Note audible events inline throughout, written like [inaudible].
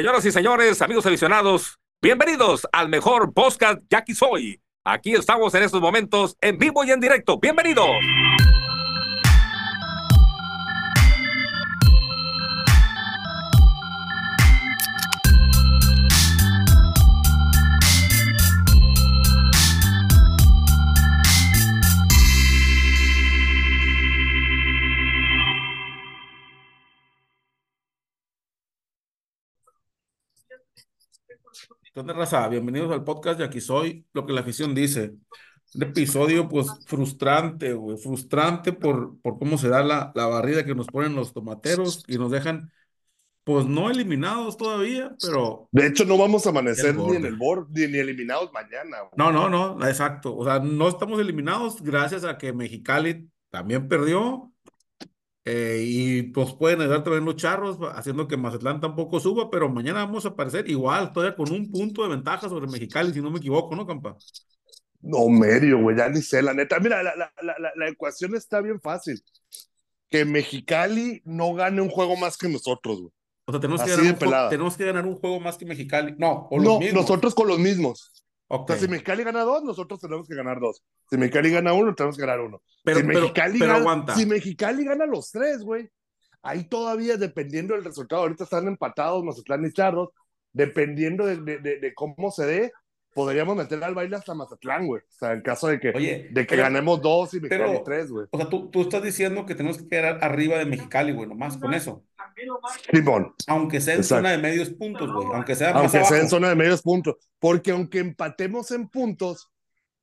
Señoras y señores, amigos aficionados, bienvenidos al mejor podcast Jackie Soy. Aquí estamos en estos momentos en vivo y en directo. Bienvenidos. ¿Qué raza? Bienvenidos al podcast de Aquí Soy, lo que la afición dice. Un episodio, pues, frustrante, güey, frustrante por, por cómo se da la, la barrida que nos ponen los tomateros y nos dejan, pues, no eliminados todavía, pero... De hecho, no vamos a amanecer ni en el board, ni, ni eliminados mañana. Güey. No, no, no, exacto. O sea, no estamos eliminados gracias a que Mexicali también perdió, eh, y pues pueden ayudar también los charros, haciendo que Mazatlán tampoco suba, pero mañana vamos a aparecer igual, todavía con un punto de ventaja sobre Mexicali, si no me equivoco, ¿no, Campa? No, medio, güey, ya ni sé, la neta. Mira, la, la, la, la, ecuación está bien fácil. Que Mexicali no gane un juego más que nosotros, güey. O sea, tenemos que, ganar un, tenemos que ganar un juego más que Mexicali. No, o los no mismos. nosotros con los mismos. Okay. O sea, si Mexicali gana dos, nosotros tenemos que ganar dos. Si Mexicali gana uno, tenemos que ganar uno. Pero, si, pero, Mexicali pero gana, aguanta. si Mexicali gana los tres, güey, ahí todavía dependiendo del resultado, ahorita están empatados Mazatlán y Charros, dependiendo de, de, de, de cómo se dé, podríamos meter al baile hasta Mazatlán, güey. O sea, en caso de que, Oye, de que pero, ganemos dos y Mexicali pero, tres, güey. O sea, tú, tú estás diciendo que tenemos que quedar arriba de Mexicali, güey, nomás con eso. Simón. Aunque sea en Exacto. zona de medios puntos, güey. Aunque sea Aunque en zona de medios puntos. Porque aunque empatemos en puntos,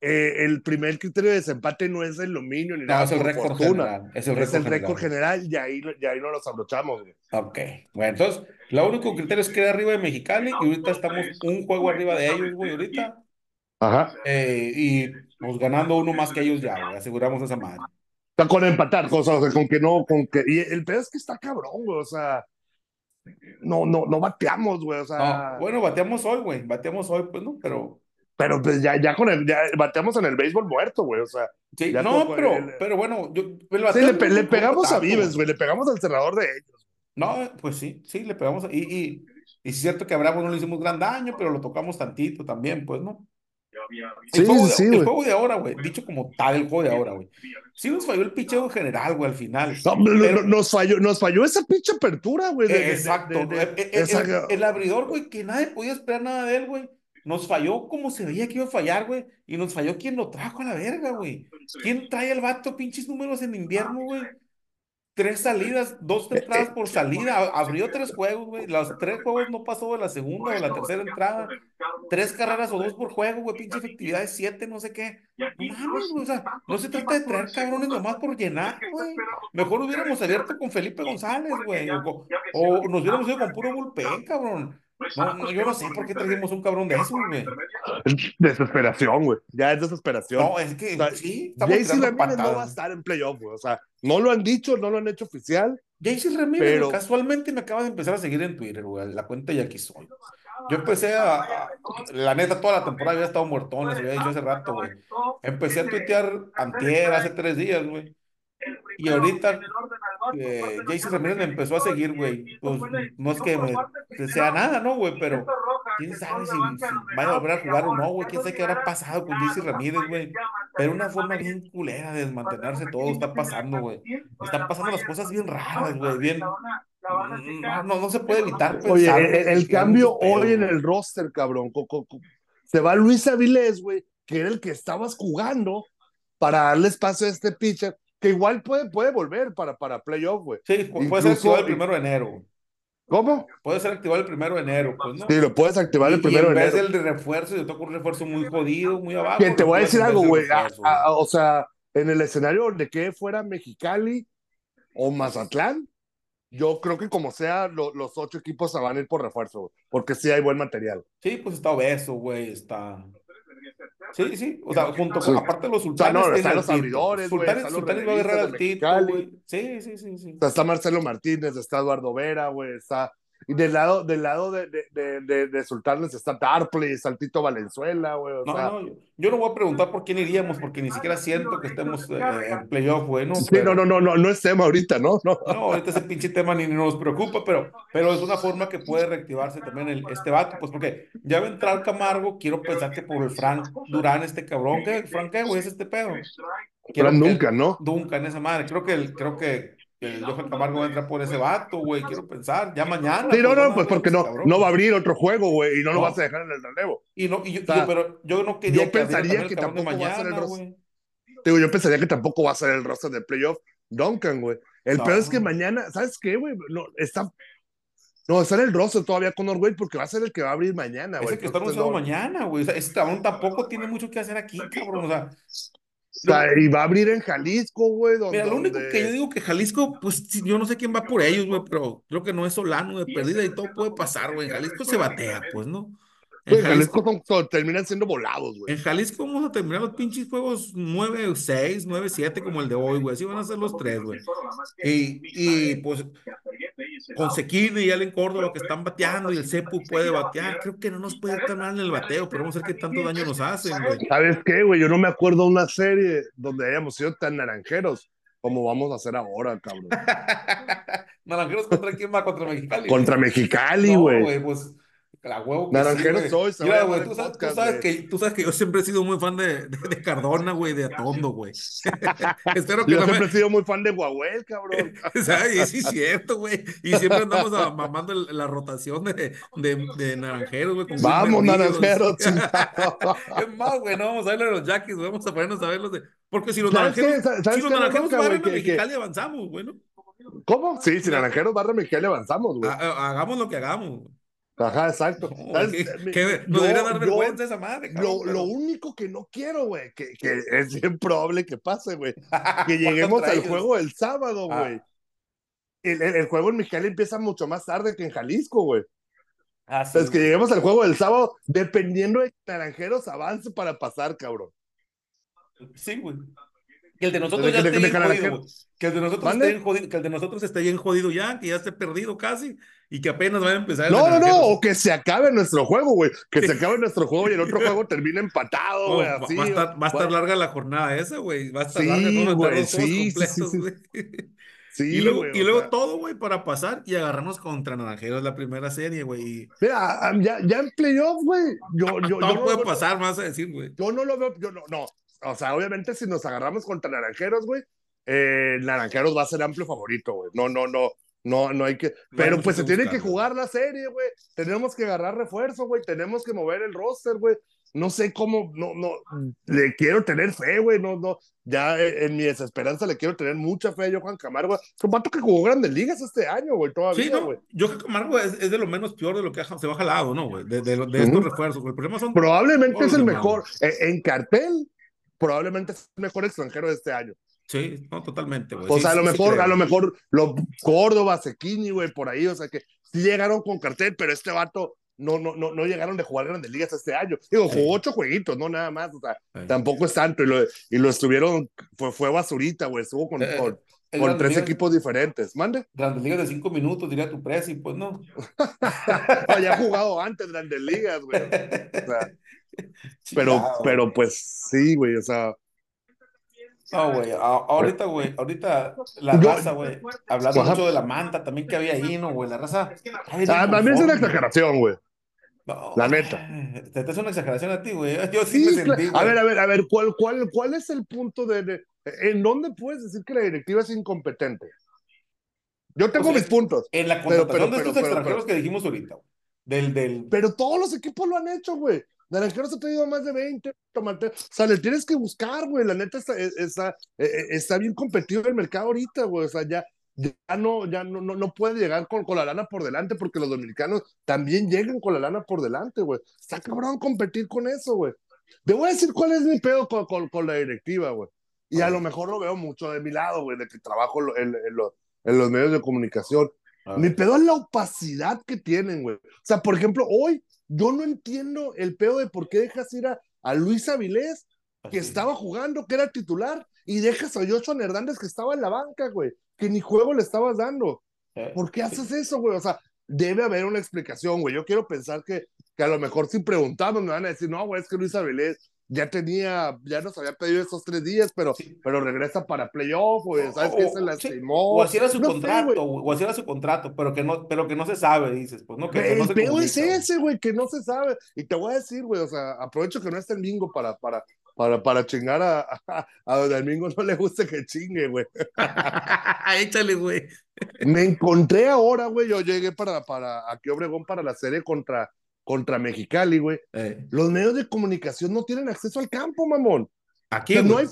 eh, el primer criterio de desempate no es el dominio ni no, nada. es el récord general. Es el récord, es el récord general. y ahí, y ahí no los abrochamos. Güey. Ok, bueno, entonces, lo único criterio es quedar arriba de Mexicali y ahorita estamos un juego arriba de ellos, güey, ahorita. Ajá. Eh, y pues ganando uno más que ellos ya, güey, aseguramos esa madre. Con empatar, o sea, con que no, con que. Y el pedo es que está cabrón, güey, o sea. No, no, no bateamos, güey, o sea. No, bueno, bateamos hoy, güey, bateamos hoy, pues no, pero. Pero pues ya, ya con el, ya bateamos en el béisbol muerto, güey, o sea. Sí, no, pero, el, pero bueno, yo. Sí, le, pe le pegamos a Vives, güey, le pegamos al cerrador de ellos. No, pues sí, sí, le pegamos. A, y, y, y es cierto que a Bravo no le hicimos gran daño, pero lo tocamos tantito también, pues, ¿no? Sí, el juego, sí, de, el juego de ahora, güey, dicho como tal, el juego de ahora, güey. Sí nos falló el picheo en general, güey, al final. No, pero... nos, falló, nos falló esa pinche apertura, güey. Eh, exacto. De, de, el, esa... el, el, abridor, güey, que nadie podía esperar nada de él, güey. Nos falló como se veía que iba a fallar, güey. Y nos falló quien lo trajo a la verga, güey. ¿Quién trae al vato pinches números en invierno, güey? Tres salidas, dos entradas por salida. Abrió tres juegos, güey. Los tres juegos no pasó de la segunda o la tercera entrada. Tres carreras o dos por juego, güey. Pinche efectividad de siete, no sé qué. Mames, güey. O sea, no se trata de traer cabrones nomás por llenar, güey. Mejor hubiéramos abierto con Felipe González, güey. O, o, nos hubiéramos ido con puro bullpen, cabrón. No, no, yo no sé por qué trajimos un cabrón de esos, güey. Desesperación, güey. Ya es desesperación. No, es que o sea, sí. JC Ramírez no va a estar en playoff, güey. O sea, no lo han dicho, no lo han hecho oficial. JC Ramírez, pero... casualmente me acaba de empezar a seguir en Twitter, güey. La cuenta ya aquí soy. Yo empecé a, a, La neta, toda la temporada había estado muertón, les había dicho hace rato, güey. Empecé a tuitear antier, hace tres días, güey. Y ahorita eh, Jason Ramírez me empezó a seguir, güey. Pues no es que, me, que sea nada, ¿no, güey? Pero quién sabe si, si vaya a volver a jugar o no, güey. Quién sabe qué habrá pasado con Jason Ramírez, güey. Pero una forma bien culera de desmantelarse todo está pasando, güey. Están pasando las cosas bien raras, güey. Bien. No, no, no se puede evitar. Oye, el, el cambio hoy en el roster, cabrón. Se va Luis Avilés, güey, que era el que estabas jugando para darle espacio a este pitcher que igual puede, puede volver para, para playoff, güey. Sí, puede Incluso, ser activado el primero de enero. ¿Cómo? Puede ser activado el primero de enero, pues, ¿no? Sí, lo puedes activar el primero y en de enero. vez del de refuerzo, yo toco un refuerzo muy jodido, muy abajo. Que te voy a decir algo, güey. O sea, en el escenario de que fuera Mexicali o Mazatlán, yo creo que como sea, lo, los ocho equipos se van a ir por refuerzo, güey, porque sí hay buen material. Sí, pues está obeso, güey, está... Sí, sí, o sea, junto con, aparte de los sultanes. O sea, no, están los abridores, Sultanes, sultanes va a agarrar al título, güey. Sí, sí, sí, sí. O sea, está Marcelo Martínez, está Eduardo Vera, güey, está. Y del lado, del lado de, de, de, de, Sultanes está Darpley, Saltito Valenzuela, güey. no, no, yo no voy a preguntar por quién iríamos, porque ni siquiera siento que estemos eh, en playoff, güey. ¿no? Sí, no, no, no, no, no es tema ahorita, ¿no? No, [laughs] no ahorita ese pinche tema ni, nos preocupa, pero, pero es una forma que puede reactivarse también el, este vato, pues porque ya va a entrar Camargo, quiero pensar que por el Frank Durán, este cabrón, ¿qué? Frank, ¿qué, güey? Es este pedo. Quiero nunca, ¿no? Nunca en esa madre. Creo que, el, creo que que Johan Camargo entra por ese vato, güey, quiero pensar, ya mañana. Sí, no, no, pues porque no, no va a abrir otro juego, güey, y no, lo vas a dejar en el relevo. Y no, y yo, pero yo no quería yo pensaría que tampoco mañana, va a ser el roster. Digo, yo pensaría que tampoco va a ser el roster de playoff Duncan, güey. El peor es que mañana, ¿sabes qué, güey? No, está no, está en el roster todavía con Wade porque va a ser el que va a abrir mañana, güey. Es el que está anunciado mañana, güey. O sea, ese cabrón tampoco tiene mucho que hacer aquí, cabrón. O sea, y va a abrir en Jalisco, güey. Mira, lo único que yo digo que Jalisco, pues yo no sé quién va por ellos, güey, pero creo que no es Solano de perdida y todo puede pasar, güey. En Jalisco se batea, pues, ¿no? En Jalisco, terminan siendo volados, güey. En Jalisco vamos a terminar los pinches juegos 9-6, 9-7 como el de hoy, güey. Así van a ser los tres, güey. Y, y pues con Sequini y Allen Córdoba que están bateando y el Cepu puede batear. Creo que no nos puede estar mal en el bateo, pero vamos a ver qué tanto daño nos hacen, güey. ¿Sabes qué, güey? Yo no me acuerdo de una serie donde hayamos sido tan naranjeros como vamos a hacer ahora, cabrón. [laughs] naranjeros contra quién va? Contra Mexicali. Contra Mexicali, güey. No, güey, pues la huevo Naranjero soy, Mira, güey, tú, sabes, que, tú sabes que yo siempre he sido muy fan de, de, Cardona, güey, de Atondo, güey. [laughs] Espero que yo siempre he sido muy fan de Huawei, cabrón. ¿Sabes? [laughs] Sí, es cierto, güey. Y siempre andamos mamando la rotación de, de, de naranjeros, güey. Vamos, naranjeros. [laughs] es más, güey, no vamos a verle a los Jackies, vamos a ponernos a verlos de. Porque si los naranjeros, si los naranjeros barren a Mexicali, avanzamos, güey, ¿no? ¿Cómo? Sí, si naranjeros barren a Mexicali, avanzamos, güey. Hagamos lo que hagamos. Ajá, exacto. [laughs] no debería dar vergüenza esa madre. lo, lo, único que no quiero, güey, que, que, es bien probable que pase, güey, [laughs] que lleguemos al juego el sábado, ah. güey. El, el, juego en Mexicali empieza mucho más tarde que en Jalisco, güey. Ah, es que lleguemos al juego del sábado, dependiendo de Naranjeros avance para pasar, cabrón. Sí, güey. Que el de nosotros ya esté bien jodido, que el de nosotros esté bien jodido, que el de nosotros esté bien jodido ya, que ya esté perdido casi, y que apenas va a empezar el No, no, no, o que se acabe nuestro juego, güey. Que se acabe nuestro juego y el otro [laughs] juego termine empatado, güey. así, va, a estar, va a estar larga la jornada esa, güey. Va a estar larga, no, güey, sí, completos, sí, sí, y luego, y luego todo, güey, para pasar y agarrarnos contra Naranjeros la primera serie, güey. Mira, ya, ya en playoff, güey. Yo, yo, [laughs] todo puede pasar, más a decir, güey. Yo no lo veo, yo no, no o sea, obviamente si nos agarramos contra Naranjeros, güey, eh, Naranjeros va a ser amplio favorito, güey. No, no, no, no, no hay que. Pero pues se tiene que jugar la serie, güey. Tenemos que agarrar refuerzo, güey. Tenemos que mover el roster, güey. No sé cómo, no, no, le quiero tener fe, güey. No, no, ya en mi desesperanza le quiero tener mucha fe a Juan Camargo. Es un que jugó grandes ligas este año, güey, todavía, sí, güey. Yo Camargo es, es, de lo menos peor de lo que se baja al lado, ¿no, güey? De, de, de, estos refuerzos. El problema son. Probablemente es el mejor. En, en cartel, probablemente es el mejor extranjero de este año. Sí, no, totalmente, güey. O sea, a lo mejor, a lo mejor, los Córdoba, Sequini, güey, por ahí, o sea que sí llegaron con cartel, pero este vato no, no, no, no llegaron de jugar grandes ligas este año. Digo, jugó ocho jueguitos, no nada más, o sea, tampoco es tanto, y lo, y lo estuvieron, fue, fue basurita, güey, estuvo con, eh, con, tres equipos diferentes. ¿Mande? Grandes ligas de cinco minutos, diría tu presi, pues no. [laughs] ya ha jugado antes grandes ligas, güey. O sea, [laughs] [laughs] pero, pero pues sí, güey, o sea. No, güey, ahorita, güey, ahorita la raza, güey, hablando mucho de la manta también que había ahí, ¿no, güey? La raza. Ah, a mí es una exageración, güey. la neta. Te es una exageración a ti, güey. [laughs] Yo sí, me sentí. A ver, a ver, a ver, ¿cuál, cuál, cuál es el punto de, ¿En dónde puedes decir que la directiva es incompetente? Yo tengo mis puntos. En la contratación de estos extranjeros que dijimos ahorita, Del, del... Pero todos los equipos lo han hecho, güey. Naranjeros ha tenido más de 20, tomate. O sea, le tienes que buscar, güey. La neta está, e, está, e, e, está bien competido el mercado ahorita, güey. O sea, ya, ya no, ya no, no, no puede llegar con, con, la lana por delante porque los dominicanos también llegan con la lana por delante, güey. Está cabrón competir con eso, güey. Te voy a decir cuál es mi pedo con, con, con la directiva, güey. Y a lo mejor lo veo mucho de mi lado, güey, de que trabajo en, en, los, en los medios de comunicación. Mi pedo es la opacidad que tienen, güey. O sea, por ejemplo, hoy yo no entiendo el pedo de por qué dejas ir a, a Luis Avilés, que estaba jugando, que era titular, y dejas a Joshua Hernández, que estaba en la banca, güey, que ni juego le estabas dando. ¿Por qué haces eso, güey? O sea, debe haber una explicación, güey. Yo quiero pensar que, que a lo mejor si preguntamos me van a decir, no, güey, es que Luis Avilés ya tenía, ya nos había pedido esos tres días, pero, pero regresa para playoff, güey, ¿sabes qué? Se lastimó. O así era su contrato, o así era su contrato, pero que no, pero que no se sabe, dices, pues no, que, que no se es ese, güey, que no se sabe. Y te voy a decir, güey, o sea, aprovecho que no está el bingo para, para, para, para chingar a, a, a Domingo no le guste que chingue, güey. [laughs] Échale, güey. Me encontré ahora, güey, yo llegué para, para aquí Obregón para la serie contra contra Mexicali, güey. Eh. Los medios de comunicación no tienen acceso al campo, mamón. Aquí, no, hay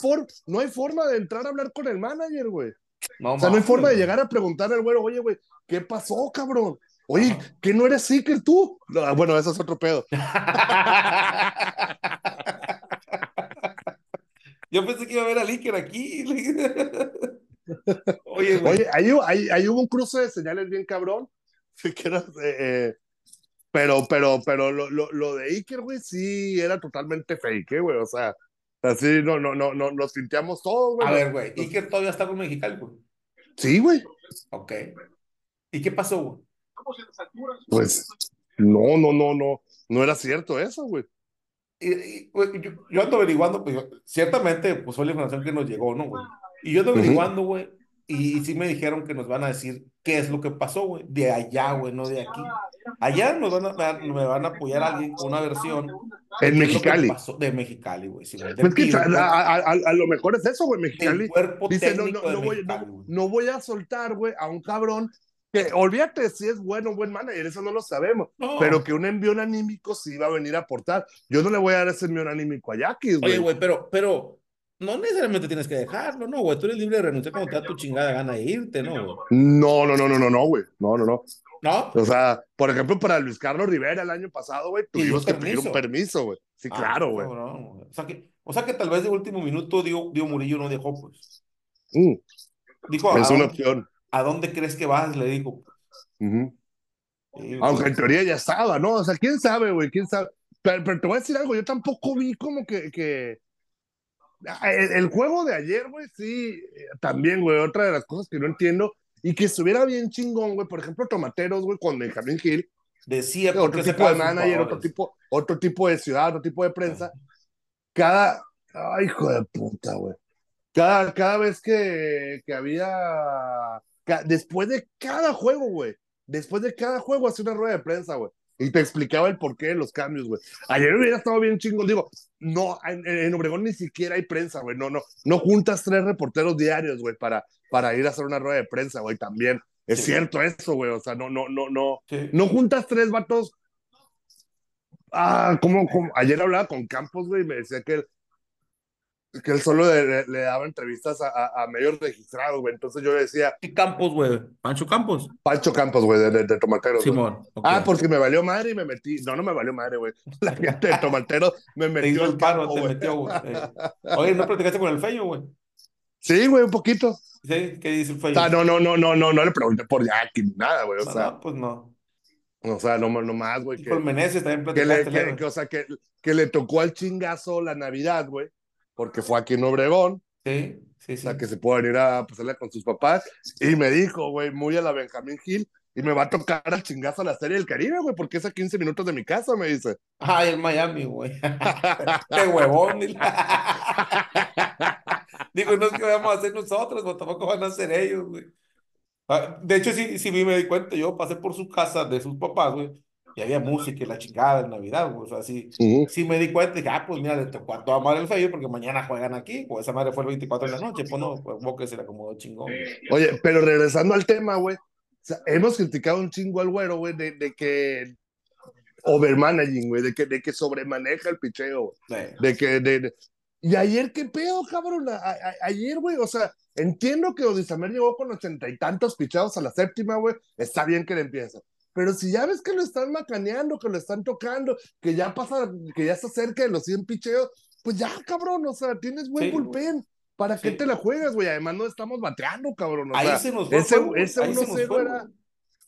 no hay forma de entrar a hablar con el manager, güey. No, o sea, no hay forma de llegar a preguntarle al güero, oye, güey, ¿qué pasó, cabrón? Oye, ¿qué no eres Seeker tú? bueno, eso es otro pedo. [laughs] Yo pensé que iba a ver a Licker aquí. [laughs] Oye, güey. Oye, ahí, ahí, hubo un cruce de señales bien cabrón. [laughs] Si quieres, eh, eh pero, pero, pero lo, lo, lo de Iker, güey, sí era totalmente fake, ¿eh, güey. O sea, así no, no, no, no, nos sintiamos todos, güey. A ver, güey, Iker todavía está con Mexicali, güey. Sí, güey. Ok. ¿Y qué pasó, güey? Pues, no, no, no, no, no era cierto eso, güey. Y, yo, ando averiguando, pues ciertamente, pues fue la información que nos llegó, ¿no, güey? Y yo ando averiguando, güey, y, sí me dijeron que nos van a decir qué es lo que pasó, güey, de allá, güey, no de aquí. Allá nos van a, me van a apoyar alguien con una versión. En Mexicali. de Mexicali, güey. Sí, pues que a, a, lo mejor es eso, güey. Mexicali. Dice, no, no, no, voy, no, voy, a soltar, güey, a un cabrón que, olvídate si es bueno o buen manager, eso no lo sabemos. Pero que un envío anímico sí va a venir a aportar. Yo no le voy a dar ese envío anímico a Jackie, güey. Oye, güey, pero, pero no necesariamente tienes que dejarlo, no, güey. Tú eres libre de renunciar cuando te da tu chingada gana de irte, ¿no? No, no, no, no, no, no, güey. No, no, no. ¿No? O sea, por ejemplo, para Luis Carlos Rivera el año pasado, güey, tuvimos que pedir un permiso, güey. Sí, ah, claro, güey. o, sea que, o sea que tal vez de último minuto Dio, Dio Murillo no dejó, pues. Mm. Dijo, es una opción. ¿A dónde crees que vas? Le dijo. Aunque en teoría ya estaba, ¿no? O sea, quién sabe, güey, quién sabe. Pero, pero, te voy a decir algo, yo tampoco vi como que, que... Ah, el, el, juego de ayer, güey, sí, eh, también, güey, otra de las cosas que no entiendo y que estuviera bien chingón, güey. Por ejemplo, Tomateros, güey, con Benjamin Hill. Decía otro tipo de manager, otro tipo, otro tipo de ciudad, otro tipo de prensa. Cada. Ay, hijo de puta, güey. Cada, cada vez que, que había. Después de cada juego, güey. Después de cada juego, hacía una rueda de prensa, güey y te explicaba el porqué de los cambios, güey. Ayer hubiera estado bien chingón, digo, no, en, Obregón ni siquiera hay prensa, güey, no, no, no juntas tres reporteros diarios, güey, para, para ir a hacer una rueda de prensa, güey, también. Es cierto eso, güey, o sea, no, no, no, no, no juntas tres vatos. Ah, como, ayer hablaba con Campos, güey, y me decía que que él solo le, le, daba entrevistas a, a, medios registrados, güey. Entonces yo le decía. ¿Qué Campos, güey? ¿Pancho Campos? Pancho Campos, güey, de, de, Tomateros. Simón. Ah, porque me valió madre y me metí. No, no me valió madre, güey. [laughs] La gente de Tomateros me metió. el paro, te metió, güey. [laughs] Oye, ¿no platicaste con el feño, güey? Sí, güey, un poquito. ¿Sí? ¿Qué dice el feño? No, no, no, no, no, no le pregunté por Jackie ni nada, güey. O no, sea, no, pues no. O sea, no, no más, güey. Que, por Meneses también platicaste. Que, le, que, o sea, que, que le tocó al chingazo la Navidad, güey porque fue aquí en Obregón. Sí, sí, sí. O sea, que se puede venir a pasarle con sus papás. Y me dijo, güey, muy a la Benjamín Gil, y me va a tocar al chingazo a la Serie del Caribe, güey, porque es a 15 minutos de mi casa, me dice. Ay, el Miami, güey. [laughs] Qué huevón. Digo, no es que vamos a hacer nosotros, güey, tampoco van a hacer ellos, güey. Ah, de hecho, sí, sí me di cuenta, yo pasé por su casa de sus papás, güey, y había música y la chingada en Navidad, o sea, sí, sí me di cuenta y dije, ah, pues mira, le tocó a toda madre el feo porque mañana juegan aquí, pues esa madre fue el 24 de la noche, pues no, pues vos que se le acomodó chingón. Oye, pero regresando al tema, güey, o sea, hemos criticado un chingo al güero, güey, de, de que overmanaging, güey, de que, de que sobremaneja el picheo, de que, de, y ayer, ¿qué pedo, cabrón? ayer, güey, o sea, entiendo que Odisamer llegó con ochenta y tantos pichados a la séptima, güey, está bien que le empieza pero si ya ves que lo están macaneando, que lo están tocando, que ya pasa, que ya está cerca de los 100 picheos, pues ya, cabrón, o sea, tienes buen bullpen. ¿Para qué te la juegas, güey? Además, no estamos bateando, cabrón. O Ahí sea, se nos fue. Ese, ese 1-0 era.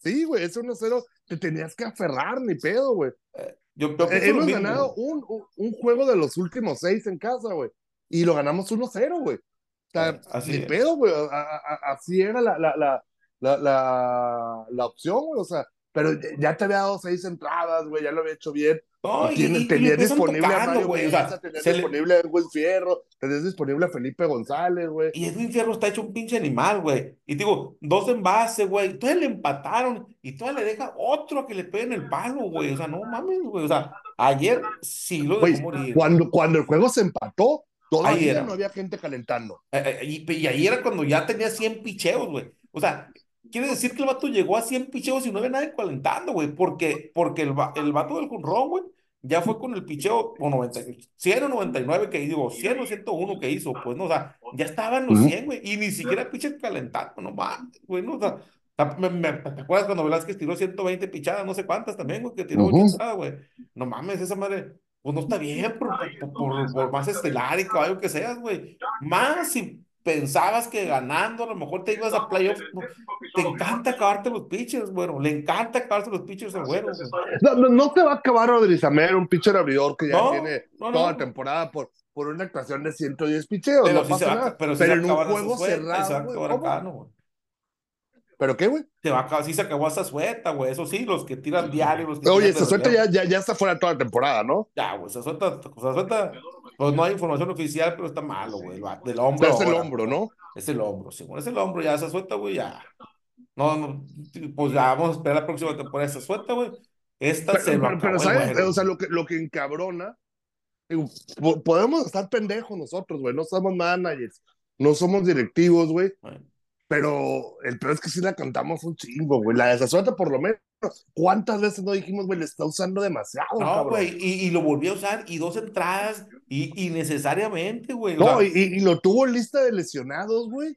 Sí, güey, ese 1-0 te tenías que aferrar, ni pedo, güey. Eh, yo, eh, hemos ganado un, un, juego de los últimos seis en casa, güey. Y lo ganamos 1-0, güey. O sea, eh, ni pedo, güey. Así era la, la, la, la, la, la opción, güey. O sea, pero ya te había dado seis entradas, güey, ya lo había hecho bien. No, y, tenía disponible a Mario güey. O sea, tenías disponible a Edwin Fierro, tenías disponible a Felipe González, güey. Y Edwin Fierro está hecho un pinche animal, güey. Y digo, dos envases, güey. Todavía le empataron y todavía le deja otro que le peguen el palo, güey. O sea, no mames, güey. O sea, ayer sí lo dejó morir. Cuando, cuando el juego se empató, todavía no había gente calentando. Eh, eh, y, y ahí era cuando ya tenía 100 picheos, güey. O sea, quiere decir que el vato llegó a 100 picheos y no había nadie calentando, güey, porque, porque el, el vato del Junrón, güey, ya fue con el picheo o 90, 100 o 99 que digo, 100 o 101 que hizo, pues no, o sea, ya estaban los 100, güey, y ni siquiera piches calentando, no mames, güey, no, o sea, me, me, ¿te acuerdas cuando Velázquez tiró 120 pichadas, no sé cuántas también, güey, que tiró uh -huh. güey? No mames, esa madre, pues no está bien por, por, por, más estelar y caballo que seas, güey. Más si pensabas que ganando a lo mejor te ibas a playoffs. Te encanta acabarte los pitchers, bueno, le encanta acabarse los pitchers al güero. No, no, no, te va a acabar Rodrizamer, un pitcher abridor que ya tiene toda la temporada por, por una actuación de 110 picheos. Pero, no pasa nada. pero, pero en un juego cerrado. ¿Pero qué, güey? Se va a sí se acabó esa sueta, güey. Eso sí, los que tiran diario. Los que Oye, esa sueta ya, ya, ya, está fuera toda la temporada, ¿no? Ya, güey, esa sueta, esa sueta, pues no hay información oficial, pero está malo, güey. Del hombro. Es el hombro, ¿no? Es el hombro, sí, bueno, es el hombro, ya esa sueta, güey, ya. No, no, pues ya vamos a esperar la próxima temporada esa sueta, güey. Esta pero, se pero, pero ¿sabes? O sea, lo que, lo que encabrona, digo, podemos estar pendejos nosotros, güey, no somos managers, no somos directivos, güey. Pero el peor es que sí la cantamos un chingo, güey. La de suerte por lo menos. ¿Cuántas veces no dijimos, güey, le está usando demasiado? No, güey, y, y, lo volvió a usar, y dos entradas, y, y necesariamente, güey. No, y, y, lo tuvo en lista de lesionados, güey.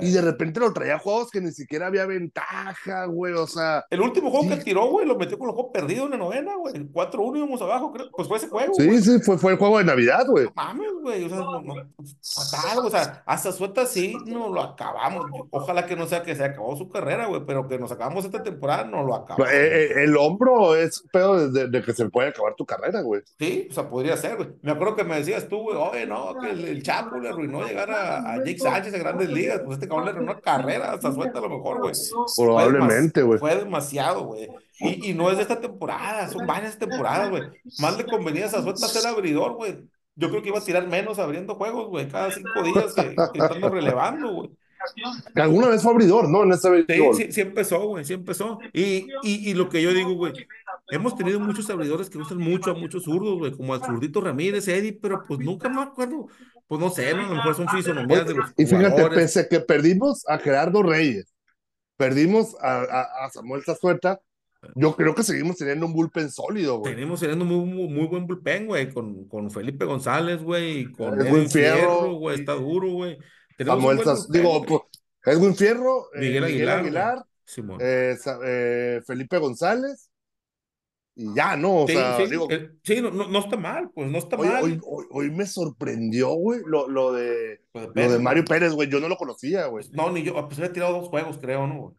Y de repente lo traía a juegos que ni siquiera había ventaja, güey, o sea... El último juego que tiró, güey, lo metió con el juego perdido en la novena, güey. 4-1 íbamos abajo, creo. Pues fue ese juego, Sí, sí, fue, fue el juego de Navidad, güey. No mames, güey, o sea, no, no, fatal, o sea, hasta suelta sí, no lo acabamos. Ojalá que no sea que se acabó su carrera, güey, pero que nos acabamos esta temporada, no lo acabamos. Eh, eh, el hombro es pedo de, de, que se puede acabar tu carrera, güey. Sí, o sea, podría ser, güey. Me acuerdo que me decías tú, güey, oye, no, que el, el Chapo le arruinó llegar a, a Jake Sánchez en Grandes Ligas, pues este cabrón le arruinó carrera carrera, hasta suelta a lo mejor, güey. Probablemente, güey. Fue, demasiado, güey. Y, y, no es de esta temporada, son varias temporadas, güey. Más le convenía a suelta ser abridor, güey. Yo creo que iba a tirar menos abriendo juegos, güey, cada cinco días que, que estando relevando, güey. Que alguna vez fue abridor, ¿no? En esta sí, sí, sí, empezó, güey, sí empezó. Y, y, y lo que yo digo, güey, hemos tenido muchos abridores que usan mucho a muchos zurdos, güey, como al zurdito Ramírez, Eddie, pero pues nunca me acuerdo, pues no sé, ¿no? a lo mejor son fisonomías de los Y fíjate, pese a que perdimos a Gerardo Reyes, perdimos a, a, a Samuel Zazueta, yo creo que seguimos teniendo un bullpen sólido, güey. Tenemos teniendo muy, muy, muy buen bullpen, güey, con, con Felipe González, güey, y con Edwin Fierro, güey, está duro, güey. Samuel Zaz, digo, pues, Edwin Fierro, Miguel, eh, Miguel Aguilar, Aguilar eh, eh, Felipe González, y ya, ¿no? O sí, sea, sí, digo, eh, sí no, no, está mal, pues no está hoy, mal. Hoy, hoy, hoy, me sorprendió, güey, lo, lo, de, pues de lo de Mario Pérez, güey, yo no lo conocía, güey. No, ni yo, pues había tirado dos juegos, creo, ¿no? O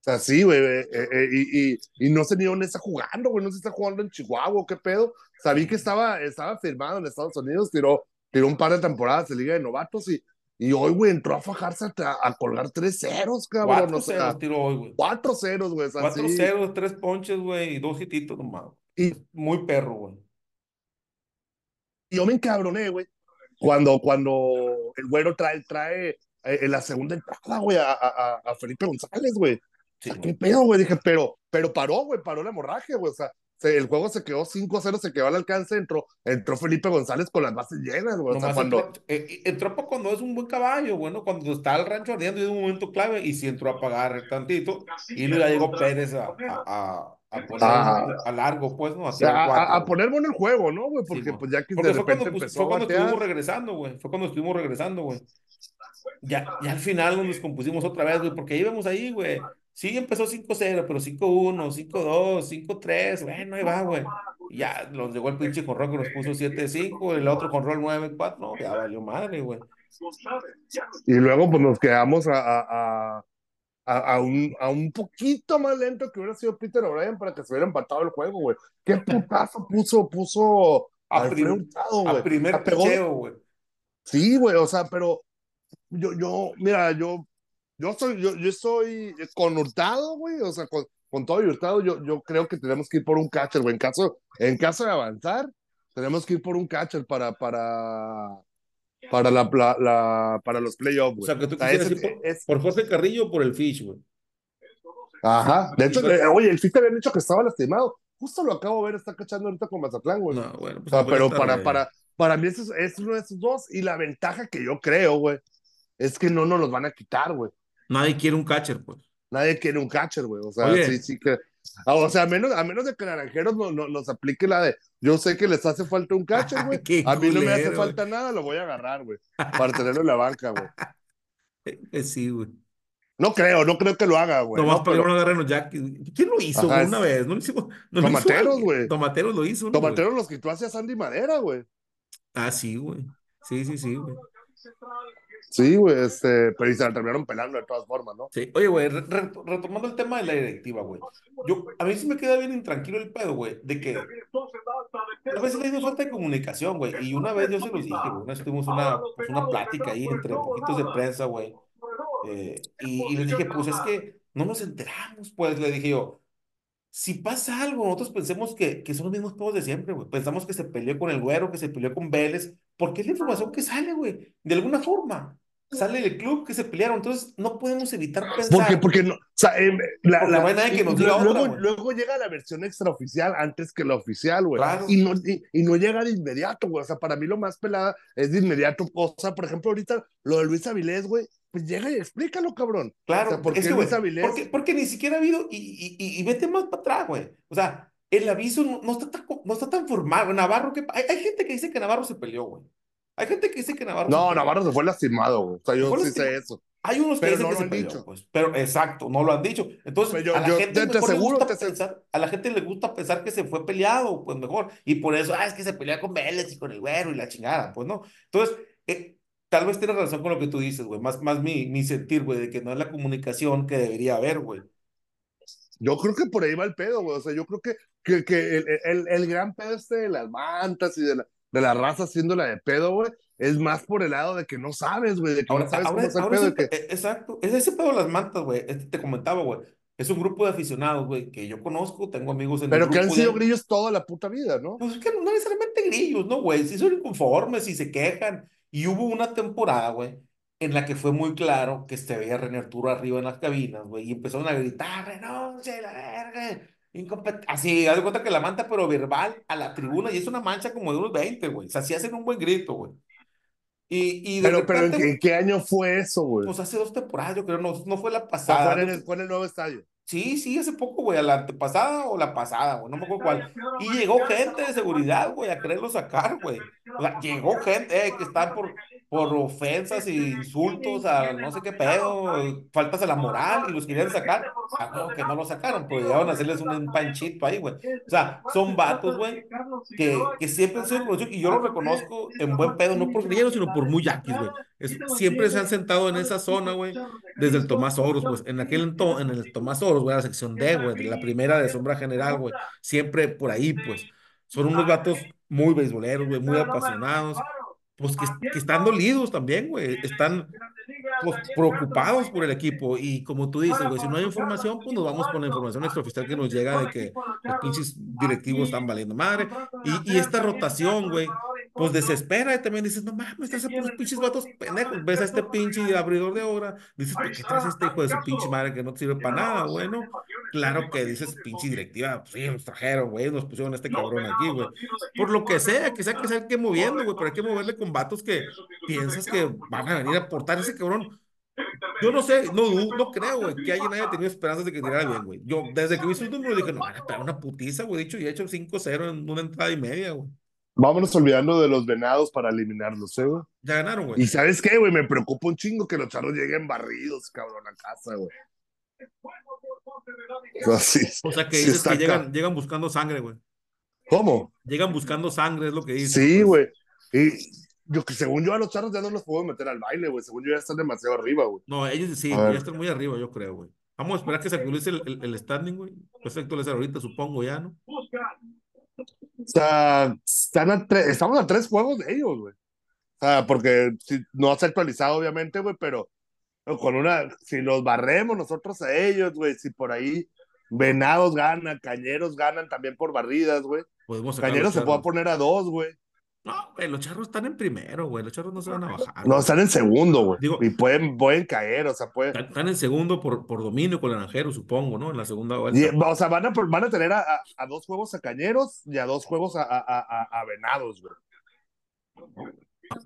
sea, sí, güey, eh, eh, y, y, y, no sé ni dónde está jugando, güey, no sé si está jugando en Chihuahua, qué pedo. Sabí que estaba, estaba firmado en Estados Unidos, tiró, tiró un par de temporadas de Liga de Novatos y, y hoy, güey, entró a fajarse a, a colgar tres ceros, cabrón. Cuatro o sea, ceros tiró hoy, güey. Cuatro ceros, güey. Cuatro sí. ceros, tres ponches, güey, y dos hititos nomás. Y, Muy perro, güey. Y yo me encabroné, güey. Cuando, cuando el güero trae, trae eh, en la segunda entrada, güey, a, a, a, Felipe González, güey. Sí, ¿Qué pedo, güey? Dije, pero, pero paró, güey, paró la hemorragia, güey. O sea, se, el juego se quedó 5-0, se quedó al alcance, entró, entró Felipe González con las bases llenas, güey. O sea, cuando... entró, eh, entró cuando es un buen caballo, bueno, cuando está el rancho ardiendo y es un momento clave, y sí entró a pagar tantito, y luego ya llegó Pérez a, a, a poner ah, a largo, pues, ¿no? A, a, a, poner bueno el juego, ¿no, güey? Porque, sí, pues, ya que Porque de fue cuando, empezó fue cuando estuvimos regresando, güey. Fue cuando estuvimos regresando, güey. Ya, ya al final nos descompusimos otra vez, güey, porque íbamos ahí, güey. Sí, empezó 5-0, pero 5-1, 5-2, 5-3, bueno, ahí va, güey. Ya nos llegó el pinche conrol que nos puso 7-5, el otro conrol 9-4, no, ya valió madre, güey. Y luego, pues nos quedamos a, a, a, a, un, a un poquito más lento que hubiera sido Peter O'Brien para que se hubiera empatado el juego, güey. ¿Qué putazo puso, puso a, prim primer picheo, güey? Sí, güey, o sea, pero yo, yo, mira, yo yo soy, yo, yo estoy con Hurtado, güey, o sea, con, con todo Hurtado, yo, yo creo que tenemos que ir por un catcher, güey. En caso, en caso de avanzar, tenemos que ir por un catcher para, para, para, la, la, para los playoffs, güey. O sea, que tú quieres ir por, es, por Jorge Carrillo o por el Fish, güey. Ajá. De hecho, oye, el Fish te habían dicho que estaba lastimado. Justo lo acabo de ver, está cachando ahorita con Mazatlán, güey. No, bueno, pues pero para, para, para mí es, es uno de esos dos. Y la ventaja que yo creo, güey, es que no nos los van a quitar, güey. Nadie quiere un catcher, pues. Nadie quiere un catcher, güey. O sea, sí, sí que. Ah, o sea, a menos, a menos de que Naranjeros no, no, nos aplique la de yo sé que les hace falta un catcher, [laughs] güey. a mí no me hace falta nada, lo voy a agarrar, güey. Para tenerlo en la banca, güey. [laughs] Eh, sí, güey. No creo, no creo que lo haga, güey. Nomás no, para que no agarren los Jack. ¿Quién lo hizo una vez? No lo hicimos. No Tomateros, güey. Tomateros lo hizo. Tomateros los que tú hacías Sandy Madera, güey. Ah, sí, güey. Sí, sí, sí, güey. Sí, güey, este, pero se la terminaron pelando de todas formas, ¿no? Sí, oye, güey, retomando el tema de la directiva, güey. Yo, a mí sí me queda bien intranquilo el pedo, güey, de que a veces le dio falta de comunicación, güey, y una vez yo se los dije, güey, una vez tuvimos una, pues, una plática ahí entre poquitos de prensa, güey, eh, y, y les dije, pues es que no nos enteramos, pues, le dije yo, si pasa algo, nosotros pensemos que, que son los mismos todos de siempre, güey. Pensamos que se peleó con el güero, que se peleó con Vélez, porque es la información que sale, güey. De alguna forma. Sale el club que se pelearon, entonces no podemos evitar pensar. Porque, porque no, o sea, eh, la, que nos luego, luego, llega la versión extraoficial antes que la oficial, güey. Y, no, y, no llega de inmediato, güey. O sea, para mí lo más pelada es de inmediato. O sea, por ejemplo, ahorita lo de Luis Avilés, güey, pues llega y explícalo, cabrón. Claro, porque, porque, ni siquiera ha habido, y, y, vete más para atrás, güey. O sea, el aviso no, está, tan, no está tan formal. Navarro, que hay, hay, gente que dice que Navarro se peleó, güey. Hay gente que dice que Navarro. No, Navarro se fue lastimado, güey. O sea, yo sí sé eso. Hay unos que dicen que se peleó, pues. Pero exacto, no lo han dicho. Entonces, a la gente te, le gusta pensar, a la gente le gusta pensar que se fue peleado, pues mejor. Y por eso, ah, es que se pelea con Vélez y con el güero y la chingada, pues no. Entonces, eh, tal vez tiene razón con lo que tú dices, güey. Más, más mi, mi sentir, güey, de que no es la comunicación que debería haber, güey. Yo creo que por ahí va el pedo, güey. O sea, yo creo que, que, que el, el, el, gran pedo este de las mantas y de la, de la raza haciéndola de pedo, güey, es más por el lado de que no sabes, güey, de que no sabes cómo es el pedo. que... E, exacto, es ese pedo de las mantas, güey. Este te comentaba, güey. Es un grupo de aficionados, güey, que yo conozco, tengo amigos en Pero el grupo que han sido grillos toda la puta vida, ¿no? Pues es que no necesariamente grillos, ¿no, güey? Si son inconformes, si se quejan, y hubo una temporada, güey, en la que fue muy claro que se veía René Arturo arriba en las cabinas, güey, y empezaron a gritar, renuncie, la verga. Así, haz de cuenta que la manta, pero verbal, a la tribuna, y es una mancha como de unos 20, güey. O sea, sí hacen un buen grito, güey. Y, y pero, pero ¿en qué, año fue eso, güey? Pues hace dos temporadas, yo creo, no, no fue la pasada. Fue en, el, fue en el nuevo estadio. Sí, sí, hace poco, güey, a la antepasada o la pasada, güey, no me acuerdo cuál. Y llegó gente de seguridad, güey, a quererlo sacar, güey. Llegó gente eh, que están por, por ofensas e insultos a no sé qué pedo, faltas a la moral y los querían sacar. Ah, que no lo sacaron, pero llegaron a hacerles un panchito ahí, güey. O sea, son vatos, güey, que, que siempre han sido y yo lo reconozco en buen pedo, no por grilleros, sino por muy yaquis, güey. Siempre se han sentado en esa zona, güey, desde el Tomás Oros, pues, en aquel en el Tomás Oros güey, la sección D, güey, la primera de sombra general, güey, siempre por ahí, pues, son unos gatos muy beisboleros, güey, muy apasionados, pues que, que están dolidos también, güey, están pues, preocupados por el equipo. Y como tú dices, güey, si no hay información, pues nos vamos con la información extraoficial que nos llega de que los pinches directivos están valiendo madre. Y, y esta rotación, güey, pues desespera y también dices, no mames, estás los pinches vatos pendejos. Ves a este pinche abridor de obra, dices, ¿por qué traes a este hijo de su pinche madre que no te sirve para nada? Bueno, claro que dices, pinche directiva, pues sí, nos trajeron, güey, nos pusieron a este cabrón aquí, güey. Por lo que sea, que sea que sea que moviendo, güey, pero hay que moverle con vatos que piensas que van a venir a aportar ese cabrón yo no sé, no, no creo, güey, que alguien haya tenido esperanzas de que tirara bien, güey. Yo, desde que vi su número, dije, no, van a pegar una putiza, güey. Dicho y hecho 5-0 en una entrada y media, güey. Vámonos olvidando de los venados para eliminarlos, ¿eh, güey? Ya ganaron, güey. Y ¿sabes qué, güey? Me preocupa un chingo que los charros lleguen barridos, cabrón, a casa, güey. O sea, que dices que llegan, llegan buscando sangre, güey. ¿Cómo? Llegan buscando sangre, es lo que dicen. Sí, pues. güey. Y yo que según yo a los charros ya no los puedo meter al baile, güey. Según yo ya están demasiado arriba, güey. No, ellos sí, ya están muy arriba, yo creo, güey. Vamos a esperar que se actualice el, el, standing, güey. Pues se actualiza ahorita, supongo, ya, ¿no? O sea, están a estamos a tres juegos de ellos, güey. O sea, porque si, no se ha actualizado, obviamente, güey, pero con una, si los barremos nosotros a ellos, güey, si por ahí Venados ganan, Cañeros ganan también por barridas, güey. Cañeros se puede poner a dos, güey. No, güey, los charros están en primero, güey. Los charros no se van a bajar. No, están en segundo, güey. y pueden, pueden caer, o sea, pueden. Están en segundo por, por dominio con el Naranjero, supongo, ¿no? En la segunda vuelta. o sea, van a, van a tener a, a, dos juegos a Cañeros y a dos juegos a, a, a Venados, güey.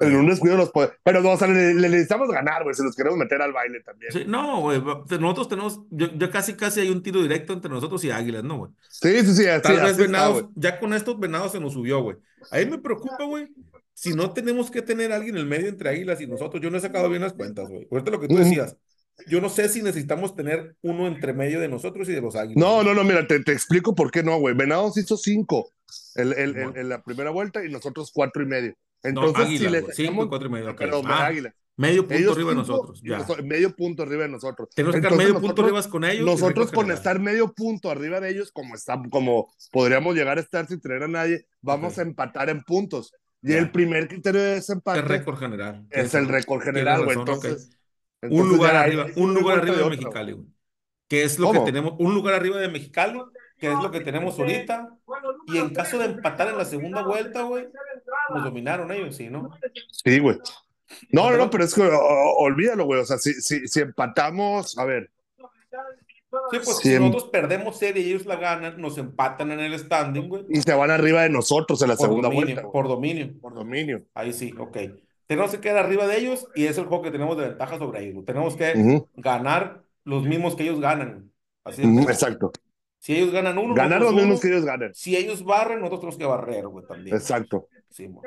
En un descuido los puede. Pero, o sea, le, necesitamos ganar, güey. Se los queremos meter al baile también. Sí, no, güey. Nosotros tenemos. Yo, casi, casi hay un tiro directo entre nosotros y Águilas, ¿no, güey? Sí, sí, sí. Tal vez Venados. ya con estos Venados se nos subió, güey. Ahí me preocupa, güey. Si no tenemos que tener a alguien en el medio entre Águilas y nosotros, yo no he sacado bien las cuentas, güey. Ahorita lo que tú decías. Yo no sé si necesitamos tener uno entre medio de nosotros y de los Águilas. No, no, no, mira, te, te explico por qué no, güey. Venados hizo cinco en la primera vuelta y nosotros cuatro y medio. Entonces, si le cinco, cuatro y medio. Ah, medio punto arriba de nosotros. Ya. Medio punto arriba de nosotros. Tenemos que estar medio punto arriba con ellos. Nosotros con estar medio punto arriba de ellos, como, está, como podríamos llegar a estar sin tener a nadie, vamos a empatar en puntos. Y el primer criterio de ese empate es récord general. Es el récord general, güey. Entonces, un lugar arriba, un lugar arriba de, Mexicali, güey. Que es lo que tenemos, un lugar arriba de Mexicali, que es lo que tenemos ahorita. Y en caso de empatar en la segunda vuelta, güey, nos dominaron ellos, sí, ¿no? Sí, güey. No, no, no, pero es que olvídalo, güey. O sea, si, si, si empatamos, a ver. Sí, pues si, nosotros perdemos serie y ellos la ganan, nos empatan en el standing, güey. Y se van arriba de nosotros en la segunda vuelta. Por dominio. Por dominio. Ahí sí, ok. Tenemos que quedar arriba de ellos y es el juego que tenemos de ventaja sobre ellos. Tenemos que ganar los mismos que ellos ganan. Así es. Exacto. Si ellos ganan uno, ganar los mismos que ellos ganan. Si ellos barren, nosotros tenemos que barrer, güey, también. Exacto. Sí, no,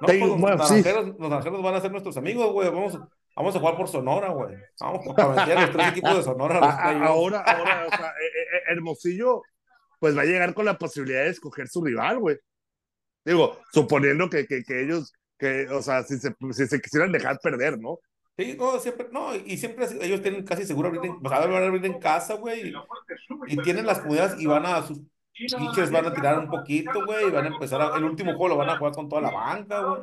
pues, los, naranjeros, van a ser nuestros amigos, güey. Vamos, vamos a jugar por Sonora, güey. Vamos a meter los tres equipos de Sonora. ahora, ahora, o sea, eh, eh, eh, Hermosillo, pues va a llegar con la posibilidad de escoger su rival, güey. Digo, suponiendo que, que, que ellos, que, o sea, si se, si se quisieran dejar perder, ¿no? Sí, no, siempre, no, y siempre ellos tienen casi seguro abrir en, van a abrir en casa, güey, y, tienen las comunidades y van a, sus pitchers van a tirar un poquito, güey, y van a empezar, a, el último juego lo van a jugar con toda la banca, güey,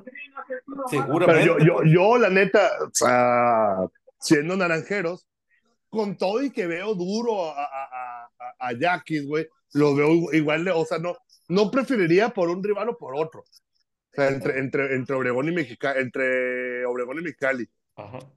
seguramente. Pero yo, yo, yo, la neta, o sea, siendo naranjeros, con todo y que veo duro a, a, a, a Yaquis, güey, lo veo igual, o sea, no, no preferiría por un rival o por otro. O sea, entre, entre, entre Obregón y Mexicali, entre Obregón y Mexicali.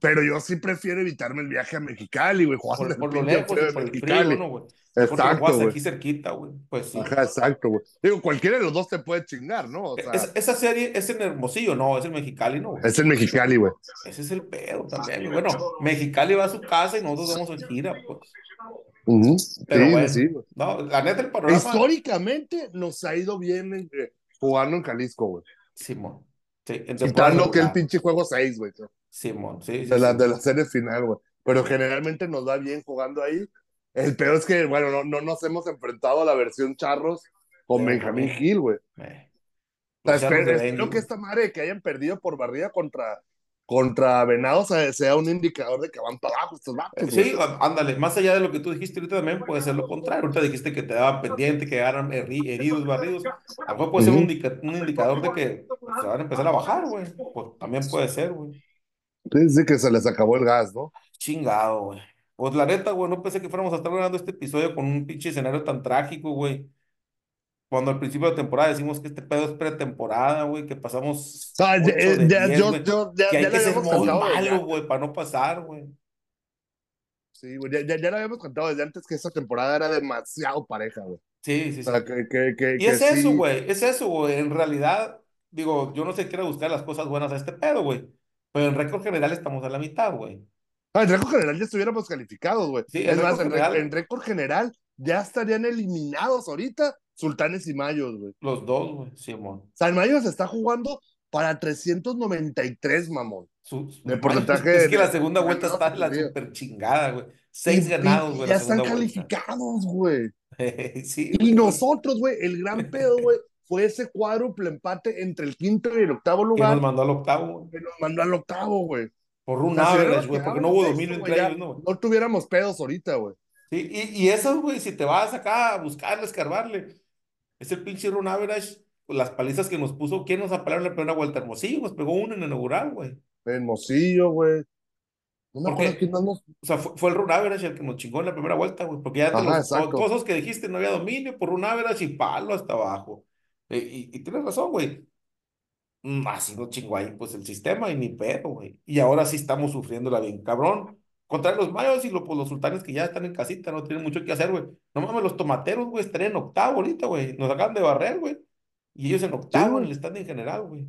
Pero yo sí prefiero evitarme el viaje a Mexicali, güey. Por, por lo lejos, por el frío, ¿no, güey? Exacto, güey. aquí cerquita, güey. Pues sí. exacto, güey. Digo, cualquiera de los dos te puede chingar, ¿no? O sea, esa serie es en Hermosillo, no, es en Mexicali, ¿no? Es en Mexicali, güey. Ese es el pedo también. Bueno, Mexicali va a su casa y nosotros vamos en gira, pues. Pero sí, bueno, sí, no, la neta, el panorama... Históricamente nos ha ido bien eh, jugando en Jalisco, güey. Simón. Sí, Quitando que el pinche juego 6, güey. Simón, sí, de, la, de la serie final, güey. Pero generalmente nos va bien jugando ahí. El peor es que, bueno, no, no nos hemos enfrentado a la versión charros con Benjamín Gil, güey. Eh. espero, que esta madre que hayan perdido por barrida contra, contra Venados sea un indicador de que van para abajo estos vatos. Sí, ándale, más allá de lo que tú dijiste ahorita también puede ser lo contrario. Ahorita dijiste que te daban pendiente, que eran heridos, barridos. A puede ser un, un, indicador de que se van a empezar a bajar, güey. Pues, también puede ser, güey. Dice que se les acabó el gas, ¿no? Chingado, güey. Pues la neta, güey, no pensé que fuéramos a estar grabando este episodio con un pinche escenario tan trágico, güey. Cuando al principio de temporada decimos que este pedo es pretemporada, güey, que pasamos. Ah, ya, yo, yo, ya, que hay que ser muy malo, güey, para no pasar, güey. Sí, güey, ya, ya, lo habíamos contado desde antes que esa temporada era demasiado pareja, güey. Sí, sí, sí. que, que, que, y es eso, güey, es eso, güey. En realidad, digo, yo no sé, quiero buscar las cosas buenas a este pedo, güey. Pero en récord general estamos a la mitad, güey. Ah, en récord general ya estuviéramos calificados, güey. Sí, es más, en, récord general ya estarían eliminados ahorita Sultanes y Mayos, güey. Los dos, güey, Simón. San Mayos está jugando para 393, mamón. de porcentaje. Es, que la segunda vuelta está la super chingada, güey. Seis ganados, güey. Ya están calificados, güey. [laughs] sí, y nosotros, güey, el gran pedo, güey, [laughs] fue ese cuádruple empate entre el quinto y el octavo lugar. Que nos mandó al octavo, Que nos mandó al octavo, güey. Por un average, güey, porque no hubo dominio entre ellos, ¿no? No tuviéramos pedos ahorita, güey. Sí, y, y eso, güey, si te vas acá a buscarle, escarbarle, ese pinche run average, las palizas que nos puso, ¿quién nos apalaron en la primera vuelta? Hermosillo, nos pegó uno en el inaugural, güey. Hermosillo, güey. No porque, O sea, fue, el run average el que nos chingó en la primera vuelta, güey. Porque ya los, todos los que dijiste no había dominio por run average y palo hasta abajo. Eh, y, y, tienes razón, güey. Así no chingó ahí, pues el sistema y ni pedo, güey. Y ahora sí estamos sufriéndola bien, cabrón. Contra los mayos y pues, los sultanes que ya están en casita, no tienen mucho que hacer, güey. No mames, los tomateros, güey, estarían en octavo ahorita, güey. Nos acaban de barrer, güey. Y ellos en octavo en el stand en general, güey.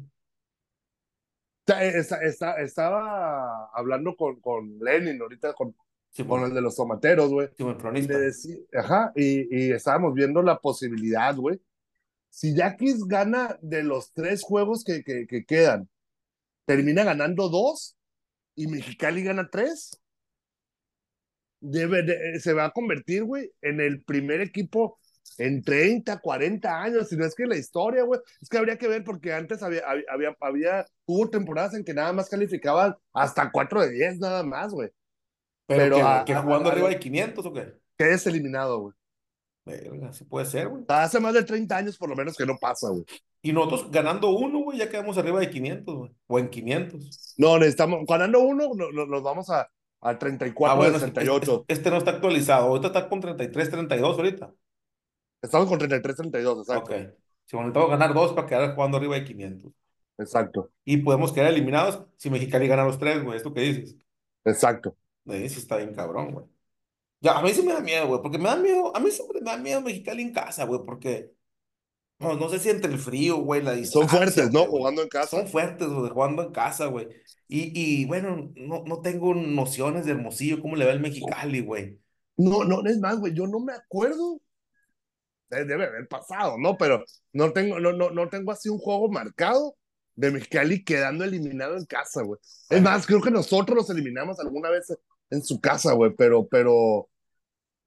Está, estaba hablando con, con Lenin ahorita, con, con el de los tomateros, güey. Sí, ajá, y, y estábamos viendo la posibilidad, güey. Si Yaquis gana de los tres juegos que, que, que quedan, termina ganando dos y Mexicali gana tres, debe se va a convertir, güey, en el primer equipo en 30, 40 años, si no es que la historia, güey, es que habría que ver porque antes había, había, había, hubo temporadas en que nada más calificaban hasta 4 de 10 nada más, güey. Pero, que, jugando arriba de 500 o qué? Que es eliminado, güey. Así puede ser, güey. Hace más de 30 años por lo menos que no pasa, güey. Y nosotros ganando uno, güey, ya quedamos arriba de 500, güey. O en 500. No, necesitamos, ganando uno, nos vamos a, a 34, ah, bueno, 68. Este, este, no está actualizado. Ahorita está con 33, 32 ahorita. Estamos con 33, 32, exacto. Ok. Si necesitamos ganar dos para quedar jugando arriba de 500. Exacto. Y podemos quedar eliminados si Mexicali gana los tres, güey. ¿Esto qué dices? Exacto. Sí, sí está bien cabrón, güey. Ya, a mí sí me da miedo, güey, porque me da miedo, a mí siempre me da miedo Mexicali en casa, güey, porque no, no se siente el frío, güey, la distancia. Son fuertes, ¿no? Jugando en casa. Son fuertes, güey, jugando en casa, güey. Y, y bueno, no, no tengo nociones de Hermosillo, cómo le va el Mexicali, güey. No, no, es más, güey, yo no me acuerdo debe haber pasado, ¿no? Pero no tengo, no, no, no tengo así un juego marcado de Mexicali quedando eliminado en casa, güey. Es más, creo que nosotros los eliminamos alguna vez en su casa, güey, pero, pero,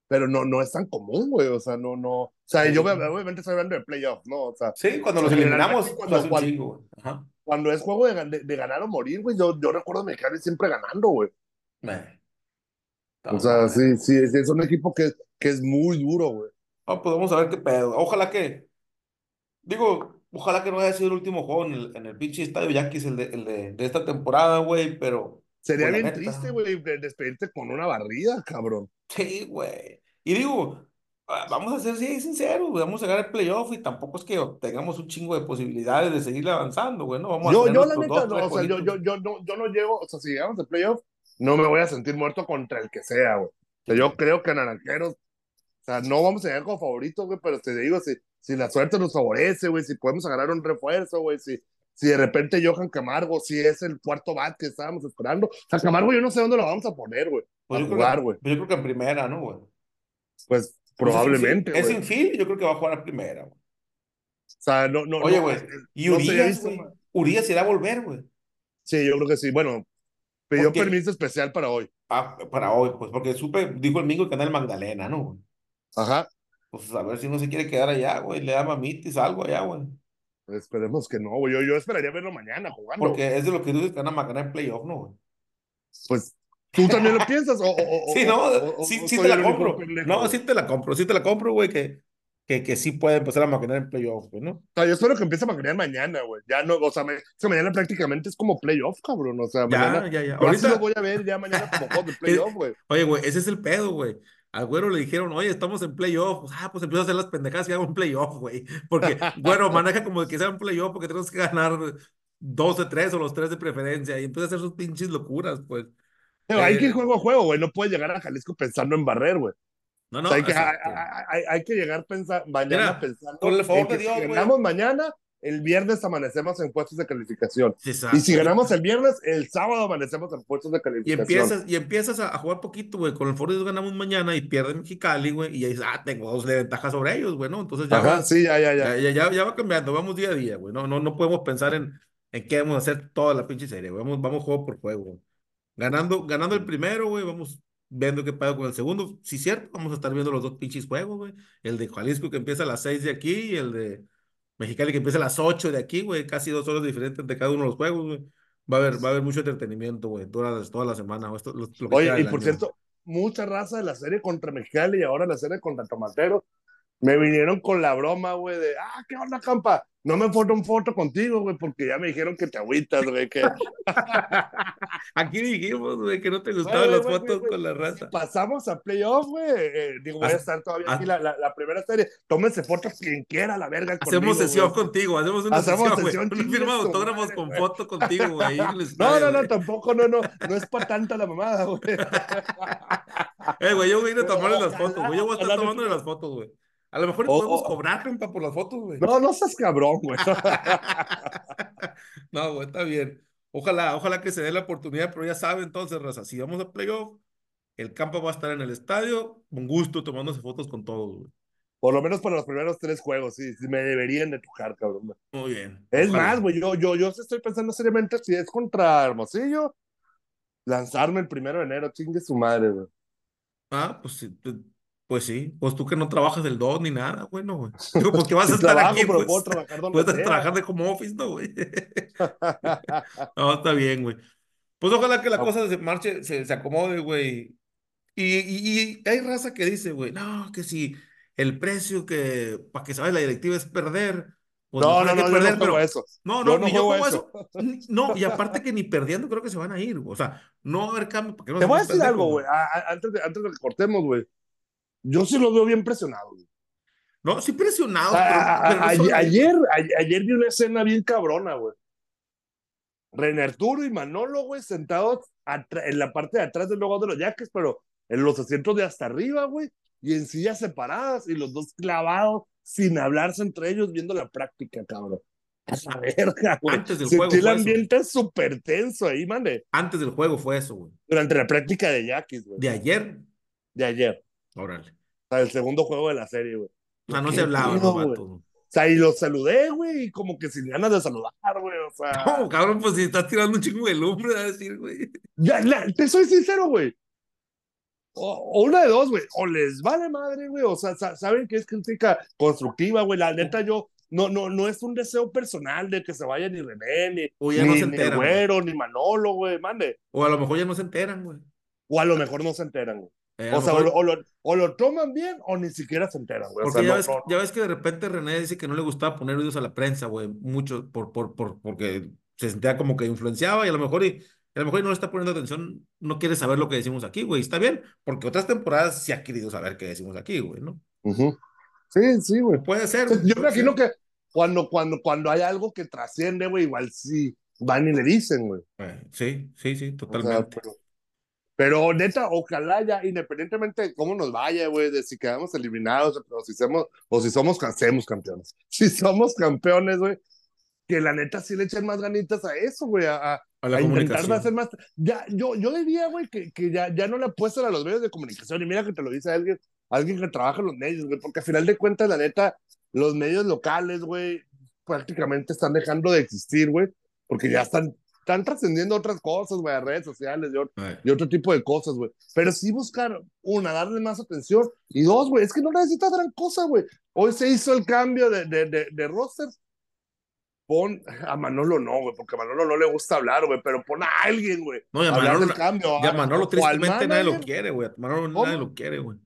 pero no, no es tan común, güey, o sea, no, no, o sea, yo obviamente estoy hablando de playoff, ¿no? O sea, sí, cuando los eliminamos, cuando, cuando, cuando, es juego de, de, ganar o morir, güey, yo, yo recuerdo a Mexicali siempre ganando, güey. O sea, sí, sí, es un equipo que, que es muy duro, güey. Ah, pues vamos a ver qué pedo. Ojalá que, digo, ojalá que no haya sido el último juego en el, en el pinche estadio Yankees, el de, el de, de esta temporada, güey, pero. Sería pues, bien triste, güey, despedirte con una barrida, cabrón. Sí, güey. Y digo, ah, vamos a ser sí, sinceros, güey, vamos a llegar al playoff y tampoco es que tengamos un chingo de posibilidades de seguir avanzando, güey, ¿no? Vamos yo, a yo la neta, no, o sea, yo, yo, yo, no, yo no llego, o sea, si llegamos al playoff, no me voy a sentir muerto contra el que sea, güey. O sea, yo creo que Naranjeros o sea, no vamos a llegar como favoritos, güey, pero te digo, si, si la suerte nos favorece, güey, si podemos agarrar un refuerzo, güey, si, si de repente Johan Camargo, si es el cuarto bat que estábamos esperando. O sea, Camargo yo no sé dónde lo vamos a poner, güey. Pues jugar, güey. Yo creo que en primera, ¿no, güey? Pues probablemente, Es infield, yo creo que va a jugar a primera, güey. O sea, no, no. Oye, güey. y Urias, güey. Urias irá a volver, güey. Sí, yo creo que sí. Bueno, pidió permiso especial para hoy. Ah, para hoy, pues, porque supe, dijo el Mingo que anda el Magdalena, ¿no? Ajá. Pues a ver si no se quiere quedar allá, güey. Le da mamitis algo allá, güey. Esperemos que no, güey. Yo, yo esperaría verlo mañana jugando. Porque es de lo que dices que van a ganar en playoff, ¿no, güey? Pues ¿Tú también lo piensas? O, [laughs] sí, no, sí, sí te la compro. No, sí te la compro, sí te la compro, güey, que, que, que sí puede empezar a maquinar en playoff, güey, ¿no? O sea, yo espero que empiece a maquinar mañana, güey. Ya no, o sea, me, mañana prácticamente es como playoff, cabrón. O sea, mañana. Ya, ya, ya. Ahorita lo voy a ver ya mañana como juego de [laughs] playoff, güey. Oye, güey, ese es el pedo, güey al güero le dijeron, oye, estamos en playoff. Ah, pues empiezo a hacer las pendejadas y hago un playoff, güey. Porque, güero, maneja como que sea un playoff porque tenemos que ganar dos de tres o los tres de preferencia. Y empieza a hacer sus pinches locuras, pues. Pero hay que ir eh, juego a juego, güey. No puedes llegar a Jalisco pensando en barrer, güey. No, no. hay, que, hay, que llegar pensar, mañana pensando. Con el favor de Dios, si ganamos mañana, el viernes amanecemos en puestos de calificación. Y si ganamos el viernes, el sábado amanecemos en puestos de calificación. Y empiezas, y empiezas a, jugar poquito, güey. Con el Ford ganamos mañana y pierden Mexicali, güey. Y ya dices, ah, tengo dos de ventaja sobre ellos, güey, ¿no? Entonces ya, va, sí, ya, ya, ya. Ya, va cambiando, vamos día a día, güey. No, no, no podemos pensar en, en qué vamos a hacer toda la pinche serie, güey. Vamos, vamos juego por juego. Ganando, ganando el primero, güey, vamos viendo qué pasa con el segundo. Si es cierto, vamos a estar viendo los dos pinches juegos, güey. El de Jalisco que empieza a las seis de aquí y el de Mexicali que empieza a las 8 de aquí, güey, casi dos horas diferentes de cada uno de los juegos, güey. Va a haber, va a haber mucho entretenimiento, güey, toda, toda la semana. Esto, Oye, y por cierto, mucha raza de la serie contra Mexicali y ahora la serie contra Tomatero me vinieron con la broma, güey, de, ah, ¿qué onda, campa? No me foto un foto contigo, güey, porque ya me dijeron que te agüitas, güey. Que... [laughs] Aquí dijimos, güey, que no te gustaban las fotos con la raza. Pasamos a playoff, güey. Eh, digo, voy a estar todavía aquí la, la, primera serie. Tómense fotos quien quiera, la verga. Hacemos sesión contigo, hacemos una hacemos sesión, güey. Firma autógrafos con foto contigo, güey. [laughs] No, no, no, tampoco, no, no. No es para tanta la mamada, güey. [laughs] eh, güey, yo voy a ir a tomarle las fotos, güey. Yo voy a estar tomándole las fotos, güey. A lo mejor podemos cobrar, compa, por las fotos, güey. No, no seas cabrón, güey. [laughs] no, güey, está bien. Ojalá, ojalá que se dé la oportunidad, pero ya sabe entonces, Raza, si vamos a playoff, el campo va a estar en el estadio, con gusto, tomándose fotos con todos, güey. Por lo menos para los primeros tres juegos, sí, sí me deberían de tocar, cabrón. Muy bien. Es más, güey, yo, yo, yo estoy pensando seriamente si es contra Hermosillo, lanzarme el primero de enero, chingue su madre, güey. Ah, pues sí, pues sí, pues tú que no trabajas del 2 ni nada, bueno, güey. [laughs] Digo, porque vas a estar aquí, pues, puedo trabajar puedes trabajar de como office, ¿no, güey? [laughs] no, está bien, güey. Pues ojalá que la cosa se marche, se, se acomode, güey. Y, y, hay raza que dice, güey, no, que si el precio que para que sabes la directiva es perder. Pues no, no, no, perder, no eso. No, no, ni yo juego eso. No, y aparte [laughs] que ni perdiendo creo que se van a ir, o sea, no va a haber cambio. Te voy a decir algo, güey, antes de, antes de que cortemos, güey yo sí lo veo bien presionado. No, sí presionado. ayer, ayer, vi una escena bien cabrona, güey. René Arturo y Manolo, güey, sentados en la parte de atrás del logo de los yaques, pero en los asientos de hasta arriba, güey, y en sillas separadas, y los dos clavados, sin hablarse entre ellos, viendo la práctica, cabrón. A la verga, güey. Antes del juego. el ambiente súper tenso ahí, mande. Antes del juego fue eso, güey. Durante la práctica de yaquis, güey. ¿De ayer? De ayer. Órale. O sea, el segundo juego de la serie, güey. O sea, no se hablaba, no, O sea, y los saludé, güey, y como que sin ganas de saludar, güey, o sea. [laughs] No, cabrón, pues si estás tirando un chingo de lumbre, a decir, güey. Ya, te soy sincero, güey. O, una de dos, güey. O les vale madre, güey. O sea, saben que es crítica constructiva, güey. La neta, yo. No, no, no es un deseo personal de que se vaya ni René, ni, o ya no se enteran, ni Güero, ni Manolo, güey, mande. O a lo mejor ya no se enteran, güey. O a lo mejor no se enteran, güey. Eh, o sea, o, lo, toman bien o ni siquiera se enteran, güey. Porque ya, ves, que de repente René dice que no le gustaba poner oídos a la prensa, güey, mucho por, por, por, porque se sentía como que influenciaba y a lo mejor y, a lo mejor no le está poniendo atención, no quiere saber lo que decimos aquí, güey. Está bien, porque otras temporadas sí ha querido saber qué decimos aquí, güey, ¿no? Sí, sí, güey. Puede ser. Yo me imagino que cuando, cuando, cuando hay algo que trasciende, güey, igual sí van y le dicen, güey. Eh, sí, sí, sí, totalmente. Pero neta, ojalá ya, independientemente de cómo nos vaya, güey, de si quedamos eliminados o si somos, o si somos, campeones. [laughs] Si somos campeones, güey, que la neta sí le echen más ganitas a eso, güey, a, a, intentar hacer más. Ya, yo, yo diría, güey, que, que ya, ya no le apuestan a los medios de comunicación. Y mira que te lo dice alguien, alguien que trabaja en los medios, güey, porque al final de cuentas, la neta, los medios locales, güey, prácticamente están dejando de existir, güey, porque ya están están trascendiendo otras cosas, güey, a redes sociales y, otro tipo de cosas, güey. Pero sí buscar, una, darle más atención. Y dos, güey, es que no necesitas gran cosa, güey. Hoy se hizo el cambio de, de, de, de roster. Pon a Manolo no, güey, porque a Manolo no le gusta hablar, güey, pero pon a alguien, güey. No, ya Manolo, del cambio. Ya Manolo tristemente nadie lo quiere, güey. Manolo nadie lo quiere, güey.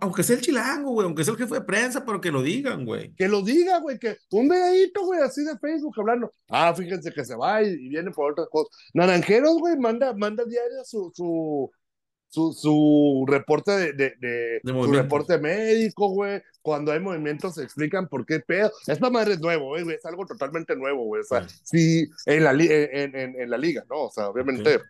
Aunque sea el chilango, güey, aunque sea el jefe de prensa, pero que lo digan, güey. Que lo diga, güey, que un videíto, güey, así de Facebook hablando. Ah, fíjense que se va y, viene por otras cosas. Naranjeros, güey, manda, manda diario su, su, su, su reporte de, de, de, su reporte médico, güey. Cuando hay movimientos se explican por qué pedo. Esta madre es nuevo, güey, es algo totalmente nuevo, güey. O sea, sí, en la, en, en, en, la liga, ¿no? O sea, obviamente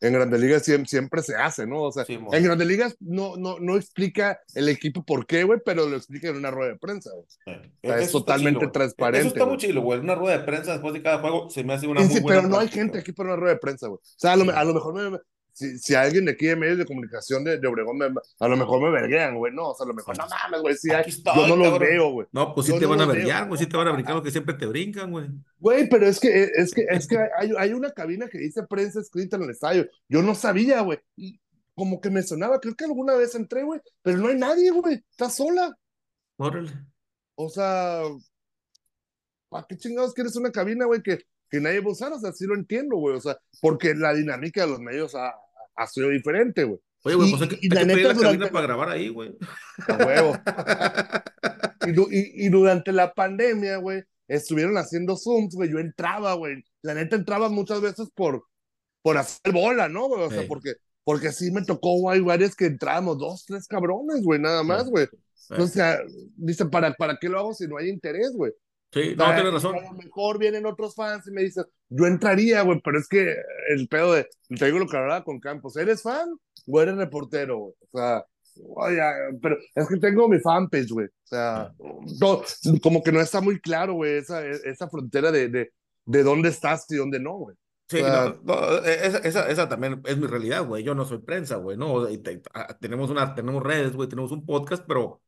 en Grandes Ligas siempre, se hace, ¿no? O sea, en Grandes Ligas no, no, no explica el equipo por qué, güey, pero lo explica en una rueda de prensa, güey. es totalmente transparente. Eso está muy chido, güey. Una rueda de prensa después de cada juego se me hace una sí, muy Pero no hay gente aquí para una rueda de prensa, güey. O sea, a lo, a lo mejor me, si, si alguien de aquí de medios de comunicación de, de Obregón, me, a lo mejor me verguean, güey. No, o sea, a lo mejor, no mames, güey. Sí, yo no los veo, güey. No, pues sí te van a verguear, güey. Sí te van a brincar lo que siempre te brincan, güey. Güey, pero es que, es que, es que hay, hay una cabina que dice prensa escrita en el estadio. Yo no sabía, güey. Y como que me sonaba, creo que alguna vez entré, güey, pero no hay nadie, güey. Está sola. Órale. O sea, ¿para qué chingados quieres una cabina, güey, que que nadie va a usar, o sea, sí lo entiendo, güey, o sea, porque la dinámica de los medios ha, ha sido diferente, güey. Oye, güey, pues hay que, y, la neta, la para grabar ahí, güey. A huevo. [laughs] y, y, durante la pandemia, güey, estuvieron haciendo Zooms, güey, yo entraba, güey. La neta entraba muchas veces por, por hacer bola, ¿no, güey? O sea, porque, porque sí me tocó, güey, varias que entrábamos, dos, tres cabrones, güey, nada más, güey. O sea, dice, ¿para, ¿para qué lo hago si no hay interés, güey? Sí, no, tienes razón. A lo mejor vienen otros fans y me dicen, yo entraría, güey, pero es que el pedo de, te digo lo que hablaba con Campos, ¿eres fan o eres reportero, güey? O sea, oye, pero es que tengo mi fanpage, güey. O sea, como que no está muy claro, güey, esa, esa frontera de, de, de dónde estás y dónde no, güey. Sí, esa, esa, esa, también es mi realidad, güey. Yo no soy prensa, güey, ¿no? Ah, tenemos, una, tenemos redes, güey, tenemos un podcast, pero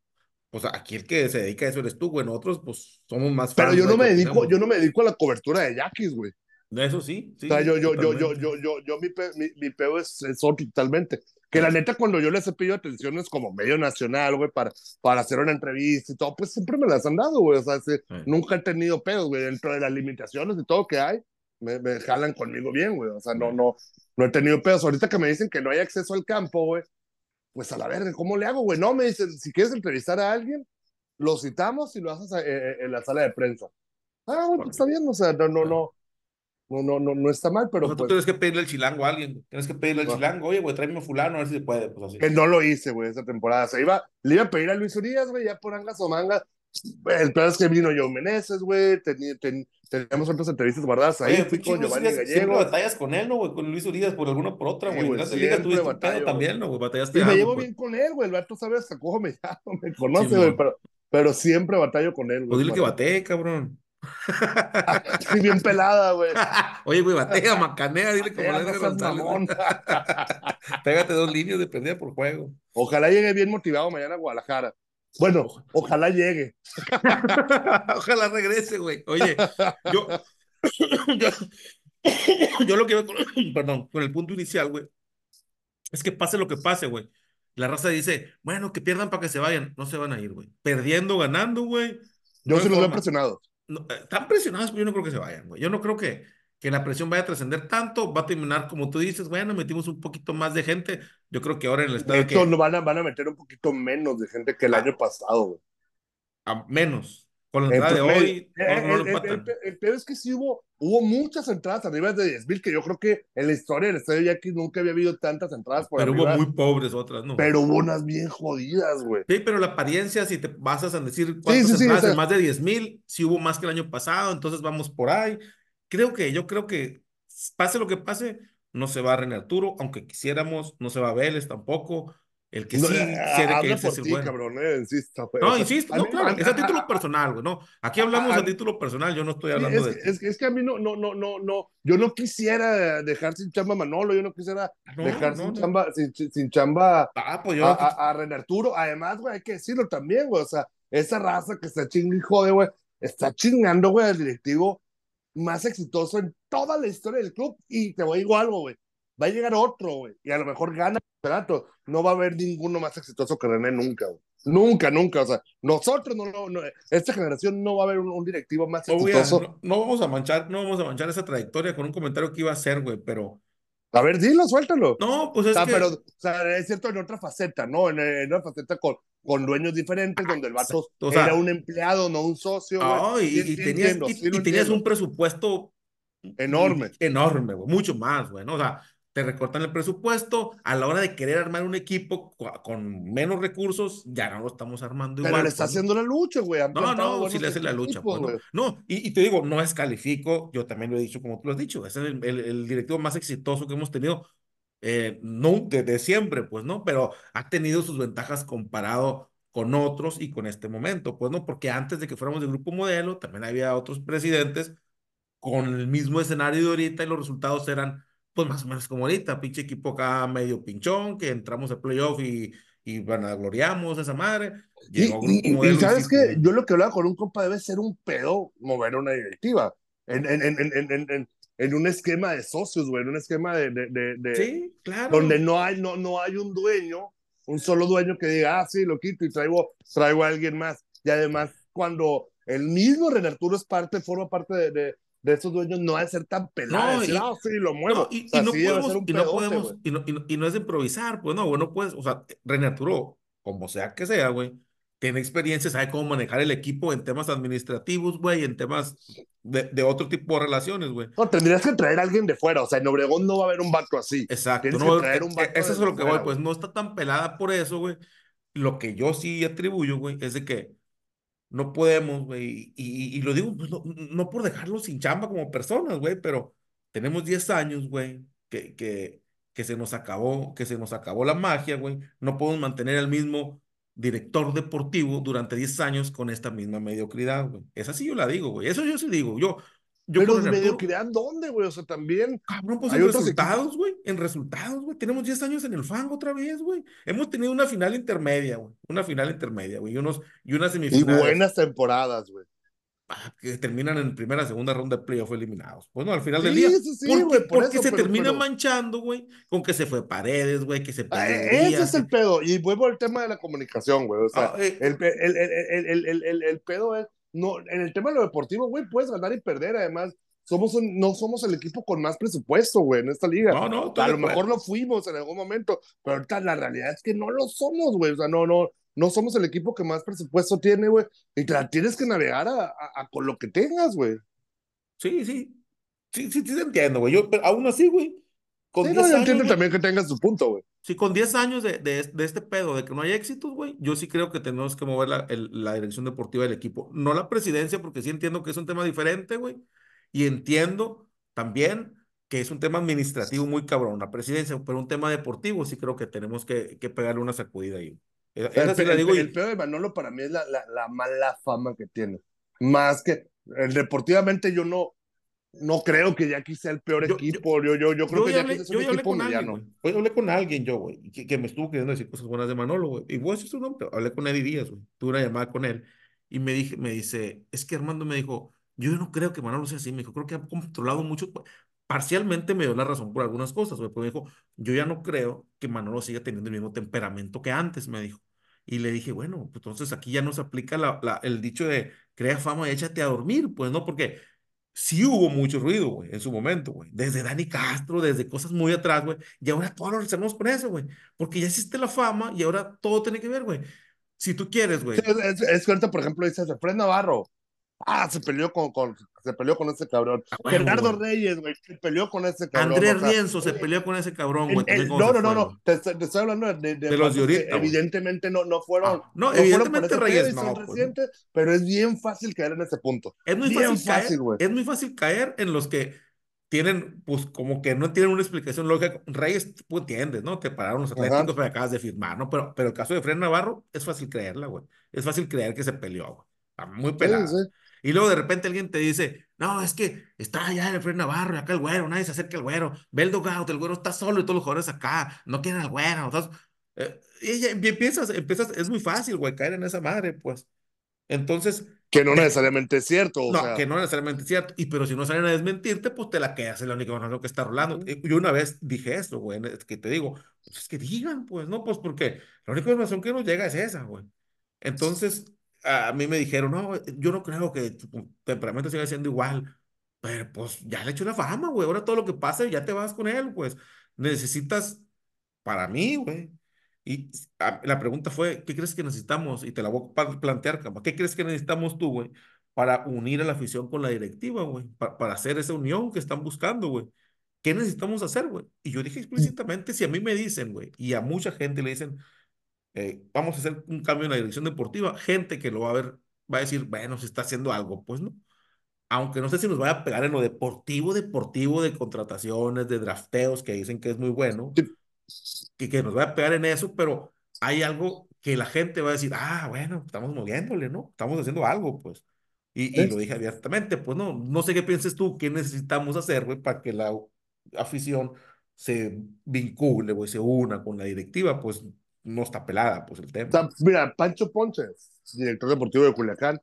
pues aquí el que se dedica a eso eres tú, güey. Nosotros, pues, somos más Pero yo no me dedico, yo no me dedico a la cobertura de Yaquis, güey. Eso sí, sí. O sea, yo, yo, yo, yo, yo, yo, yo, mi, mi, mi peo es, es otro totalmente. Que la neta, cuando yo les he pedido atenciones como medio nacional, güey, para, para hacer una entrevista y todo, pues siempre me las han dado, güey. O sea, nunca he tenido pedos, güey, dentro de las limitaciones y todo que hay. Me, me jalan conmigo bien, güey. O sea, no, no, no he tenido pedos. Ahorita que me dicen que no hay acceso al campo, güey, pues a la verga, ¿cómo le hago, güey? No, me dicen, si quieres entrevistar a alguien, lo citamos y lo haces eh, eh, en la sala de prensa. Ah, bueno, pues está bien, o sea, no, no, no, no, no, no, no está mal, pero. O sea, tú pues tienes que pedirle el chilango a alguien, tienes que pedirle el chilango, oye, güey, tráeme a fulano, a ver si se puede, pues así. Que no lo hice, güey, esa temporada. Se iba, le iba a pedir a Luis Urias, güey, ya por angas o mangas. El peor es que vino John Meneses, güey, teníamos otras entrevistas guardadas ahí, Oye, fui con Giovanni Gallego. Siempre batallas con él, ¿no, güey? Con Luis Urias por alguna por otra, güey. Sí, tuviste también, ¿no, güey? Batallaste Y me llevo bien con él, güey, el vato sabe hasta cómo me [laughs] llamo, me conoce, güey, pero pero siempre batallo con él, güey. Pues dile que batee, cabrón. [laughs] Sí, bien pelada, güey. [laughs] Oye, güey, batea, macanea, dile como le González. Pégate dos líneas de por juego. Ojalá llegue bien motivado mañana a Guadalajara. Bueno, ojalá llegue. [laughs] ojalá regrese, güey. Oye, yo, yo, yo lo que veo [clears throat] perdón, con el punto inicial, güey, es que pase lo que pase, güey la raza dice, bueno, que pierdan para que se vayan. No se van a ir, güey. Perdiendo, ganando, güey. Yo sí los veo presionados. No, eh, están presionados, pero yo no creo que se vayan, güey. Yo no creo que, que la presión vaya a trascender tanto. Va a terminar, como tú dices, bueno, metimos un poquito más de gente. Yo creo que ahora en el estadio. De hecho, van, a, van a meter un poquito menos de gente que el ah. año pasado, güey. A menos. Con la entrada de hoy. el, peor es que sí hubo, hubo muchas entradas arriba de 10.000, que yo creo que en la historia del estadio ya que nunca había habido tantas entradas por Pero hubo muy pobres otras, ¿no? Pero hubo unas bien jodidas, güey. Sí, pero la apariencia, si te basas en decir cuántas entradas de más de 10.000, sí hubo más que el año pasado, entonces vamos por ahí. Creo que, yo creo que pase lo que pase, no se va a René Arturo, aunque quisiéramos, no se va a Vélez tampoco el que sí quiere que ese es el bueno. Cabrón, eh, insisto, pues. No, insisto, no, claro, es a título personal, güey, no. Aquí hablamos a, título personal, yo no estoy hablando es, de... Es, es, que a mí no, no, no, no, no, yo no quisiera dejar sin chamba a Manolo, yo no quisiera dejar sin, Chamba, sin, sin, chamba ah, pues yo... a, a, a Ren Arturo. Además, güey, hay que decirlo también, güey, o sea, esa raza que está chingando güey, está chingando, güey, al directivo más exitoso en toda la historia del club. Y te voy a decir algo, güey, va a llegar otro, güey, y a lo mejor gana el campeonato. No va a haber ninguno más exitoso que René nunca, güey. Nunca, nunca. O sea, nosotros no, no, esta generación no va a haber un, directivo más exitoso. no, vamos a manchar, no vamos a manchar esa trayectoria con un comentario que iba a hacer, güey, pero. A ver, dilo, suéltalo. No, pues es que... Pero, o sea, es cierto en otra faceta, ¿no? En, en otra faceta con, con dueños diferentes, donde el vato era un empleado, no un socio. No, y, y, tenías, y, tenías un presupuesto enorme. Enorme, güey, mucho más, güey, ¿no? O sea, te recortan el presupuesto, a la hora de querer armar un equipo con menos recursos, ya no lo estamos armando igual. Pero le está pues, haciendo la lucha, güey. No, no, sí le hace la lucha. pues, no, y, y, te digo, no descalifico, yo también lo he dicho como tú lo has dicho, es el, el, directivo más exitoso que hemos tenido, eh, no desde siempre, pues, ¿no? Pero ha tenido sus ventajas comparado con otros y con este momento, pues, ¿no? Porque antes de que fuéramos de grupo modelo, también había otros presidentes con el mismo escenario de ahorita y los resultados eran pues más o menos como ahorita, pinche equipo acá medio pinchón, que entramos a playoff y, y vanagloriamos esa madre. y, sabes que yo lo que hablaba con un compa debe ser un pedo mover una directiva. En, en, en, en, en un esquema de socios, güey, en un esquema de, de, de, sí, claro. donde no hay, no, no hay un dueño, un solo dueño que diga, ah, sí, lo quito y traigo, traigo a alguien más. Y además, cuando el mismo René Arturo es parte, forma parte de, de esos dueños no ha de ser tan pelado. No, y, ah, sí, lo muevo. y, no podemos, y, no podemos y, no, y, no, es improvisar, pues no, güey, no puedes, o sea, René Arturo, como sea que sea, güey, tiene experiencia, sabe cómo manejar el equipo en temas administrativos, güey, en temas de, de, otro tipo de relaciones, güey. No, tendrías que traer a alguien de fuera, o sea, en Obregón no va a haber un vato así. Exacto. no, traer un vato eso es lo que voy, pues no está tan pelada por eso, güey. Lo que yo sí atribuyo, güey, es de que no podemos, güey, y, y, lo digo pues, no, no, por dejarlos sin chamba como personas, güey, pero tenemos 10 años, güey, que, que, que se nos acabó, que se nos acabó la magia, güey. No podemos mantener el mismo director deportivo durante 10 años con esta misma mediocridad, güey. Esa sí yo la digo, güey. Eso yo sí digo. Yo, yo Pero mediocridad, ¿dónde, güey? O sea, también. Cabrón, pues en resultados, güey. En resultados, güey. Tenemos 10 años en el fango otra vez, güey. Hemos tenido una final intermedia, güey. Una final intermedia, güey. Y, unos, y una semifinal. Y buenas temporadas, güey. Ah, que terminan en primera, segunda ronda de playoff eliminados. Bueno, al final del día. Sí, sí, porque, porque se termina manchando, güey, con que se fue Paredes, güey, que se ah, Ese es el pedo. Y vuelvo al tema de la comunicación, güey. O sea, ah, eh, el, el, el, el, el, pedo es. No, en el tema de lo deportivo, güey, puedes ganar y perder. Además, somos no somos el equipo con más presupuesto, güey, en esta liga. No, no, a lo mejor lo fuimos en algún momento, pero ahorita la realidad es que no lo somos, güey. O sea, no, no, no somos el equipo que más presupuesto tiene, güey. Y te la tienes que navegar a, a, con lo que tengas, güey. Sí, sí. Sí, sí, sí, entiendo, güey. Yo, pero aún así, güey. Con sí, no, yo entiendo también que tengas tu punto, güey. Sí, con 10 años de, de, de, este pedo, de que no hay éxitos, güey, yo sí creo que tenemos que mover la, la dirección deportiva del equipo. No la presidencia, porque sí entiendo que es un tema diferente, güey. Y entiendo también que es un tema administrativo muy cabrón, la presidencia, pero un tema deportivo sí creo que tenemos que, que pegarle una sacudida ahí. E, el, peor de Manolo para mí es la, la, mala fama que tiene. Más que el, deportivamente yo no, no creo que Jackie sea el peor equipo. Yo, yo, yo creo que Jackie es un equipo mediano. Alguien, hablé con alguien yo, güey, que, que, me estuvo queriendo decir cosas buenas de Manolo, güey. Y vos es su nombre. Hablé con Eddie Díaz, güey. Tuve una llamada con él. Y me, dije, me dice, es que Armando me dijo, yo no creo que Manolo sea así. Me dijo, creo que ha controlado mucho. Parcialmente me dio la razón por algunas cosas, güey. Pero me dijo, yo ya no creo que Manolo siga teniendo el mismo temperamento que antes, me dijo. Y le dije, bueno, pues entonces aquí ya no se aplica la, la, el dicho de crea fama y échate a dormir, pues no, porque sí hubo mucho ruido, güey, en su momento, güey. Desde Dani Castro, desde cosas muy atrás, güey. Y ahora todos lo hacemos con eso, güey. Porque ya existe la fama y ahora todo tiene que ver, güey. Si tú quieres, güey. es, es, cierto, por ejemplo, dices, Fred Navarro, Ah, se peleó con, con, se peleó con ese cabrón. Ah, Bernardo Reyes, güey, se peleó con ese cabrón. Andrés Rienzo se peleó con ese cabrón, güey. no, no, no, no, te, estoy hablando de, de, los de ahorita. Evidentemente no, no fueron. Ah, no, evidentemente Reyes no. Pues, pero es bien fácil caer en ese punto. Es muy fácil, caer, Es muy fácil caer en los que tienen, pues, como que no tienen una explicación lógica. Reyes, tú entiendes, ¿no? Te pararon los atléticos, pero acabas de firmar, ¿no? Pero, pero el caso de Fred Navarro es fácil creerla, güey. Es fácil creer que se peleó, güey. Está muy pelado. Sí, sí. Y luego de repente alguien te dice, no, es que está allá el Fred Navarro, acá el güero, nadie se acerca al güero, ve el dogout, el güero está solo y todos los jugadores acá, no quieren al güero. Eh, y, empiezas, empiezas, es muy fácil, güey, caer en esa madre, pues. Entonces. Que no necesariamente es cierto. no, que no necesariamente es cierto. Y pero si no salen a desmentirte, pues te la quedas, es la única manera que está rolando. Yo una vez dije esto, güey, que te digo, pues es que digan, pues, no, pues porque la única información que nos llega es esa, güey. Entonces, a mí me dijeron, no, yo no creo que tu temperamento siga siendo igual, pero pues ya le echó la fama, güey, ahora todo lo que pase ya te vas con él, pues necesitas para mí, güey. Y la pregunta fue, ¿qué crees que necesitamos? Y te la voy a plantear, ¿qué crees que necesitamos tú, güey? Para unir a la afición con la directiva, güey, para, para hacer esa unión que están buscando, güey. ¿Qué necesitamos hacer, güey? Y yo dije mm. explícitamente, si a mí me dicen, güey, y a mucha gente le dicen, eh, vamos a hacer un cambio en la dirección deportiva, gente que lo va a ver, va a decir, bueno, se está haciendo algo, pues no. Aunque no sé si nos vaya a pegar en lo deportivo, deportivo de contrataciones, de drafteos, que dicen que es muy bueno, que, que nos vaya a pegar en eso, pero hay algo que la gente va a decir, ah, bueno, estamos moviéndole, ¿no? Estamos haciendo algo, pues. Y, y lo dije abiertamente, pues no, no sé qué pienses tú, qué necesitamos hacer, güey, para que la afición se vincule, güey, se una con la directiva, pues no está pelada, pues el tema. mira, Pancho Ponce, director deportivo de Culiacán,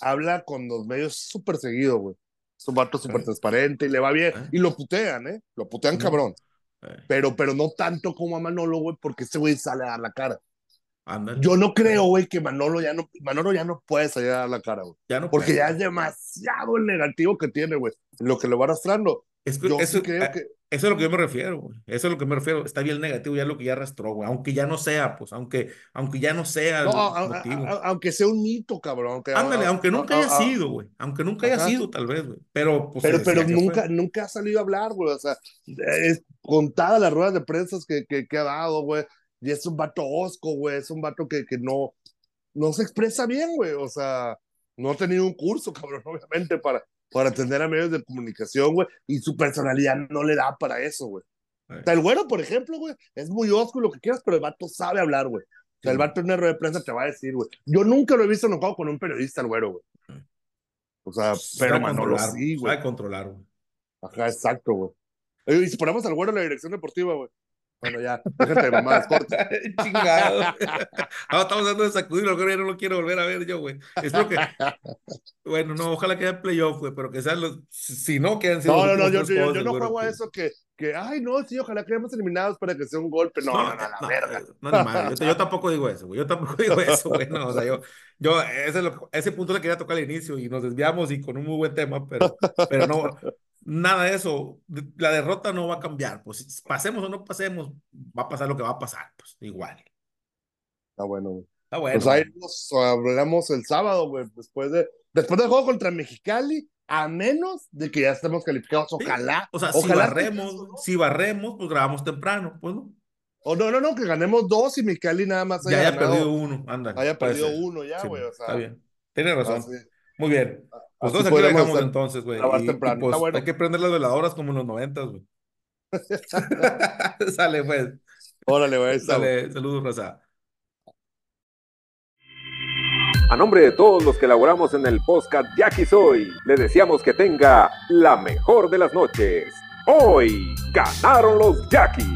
habla con los medios súper seguido, güey. Es un vato súper transparente y le va bien. ¿Eh? Y lo putean, ¿eh? Lo putean cabrón. ¿Eh? Pero, pero no tanto como a Manolo, güey, porque ese güey sale a dar la cara. Yo no creo, güey, que Manolo ya no, Manolo ya no puede salir a dar la cara, güey. Ya no porque ya es demasiado el negativo que tiene, güey. Lo que lo va arrastrando. Eso, creo que... Eso es lo que yo me refiero, güey. Eso es lo que me refiero. Está bien negativo ya lo que ya arrastró, güey. Aunque ya no sea, pues, aunque, aunque ya no sea aunque sea un mito, cabrón. Aunque, Ándale, aunque nunca haya sido, güey. Aunque nunca haya sido, tal vez, güey. Pero, pues, pero, pero nunca, nunca ha salido a hablar, güey. O sea, es contada las ruedas de prensa que, que, que ha dado, güey. Y es un vato osco, güey. Es un vato que, que no, no se expresa bien, güey. O sea, no ha tenido un curso, [laughs] cabrón, obviamente, para, para atender a medios de comunicación, güey, y su personalidad no le da para eso, güey. O sea, el güero, por ejemplo, güey, es muy oscuro, lo que quieras, pero el vato sabe hablar, güey. O sea, el vato en una rueda de prensa te va a decir, güey. Yo nunca lo he visto enojado con un periodista, el güero, güey. O sea, pero Manolo sí, güey. Sabe controlar, güey. Ajá, exacto, güey. Y si ponemos al güero en la dirección deportiva, güey. Bueno, ya, déjate de mamadas cortas. [laughs] Chingado. [laughs] Ahora estamos dando de sacudirlo, ya no lo quiero volver a ver yo, güey. Espero que. [laughs] Bueno, no, ojalá que haya playoff, güey, pero que sean los. Si no, quedan No, no, no, yo, yo, yo, no juego a eso que, que, ay, no, sí, ojalá quedemos eliminados para que sea un golpe. No, no, no, no la verga. [laughs] No, no, yo, yo, [laughs] tampoco digo eso, güey. Yo tampoco digo eso, güey. No, o sea, yo, yo ese, lo, ese punto le quería tocar al inicio y nos desviamos y con un muy buen tema, pero, pero no nada de eso. La derrota no va a cambiar. Pues pasemos o no pasemos, va a pasar lo que va a pasar. Pues igual. Está bueno. Está bueno. Pues ahí nos hablamos el sábado, güey. Después, de, después del juego contra Mexicali, a menos de que ya estemos calificados. Ojalá. O sea, si barremos, si barremos, pues grabamos temprano, pues no. O no, no, no, que ganemos dos y Mexicali nada más haya, ya haya perdido uno, anda. Haya perdido uno ya, güey. o sea, está bien. Tiene razón. Muy bien. Pues entonces aquí dejamos entonces, güey. Pues, Hay que prender las veladoras como en los noventas, güey. [laughs] [laughs] Sale, pues. Órale, güey. Sale, saludos, Rosa. A nombre de todos los que elaboramos en el podcast Jackie Soy, le deseamos que tenga la mejor de las noches. Hoy ganaron los Jackies.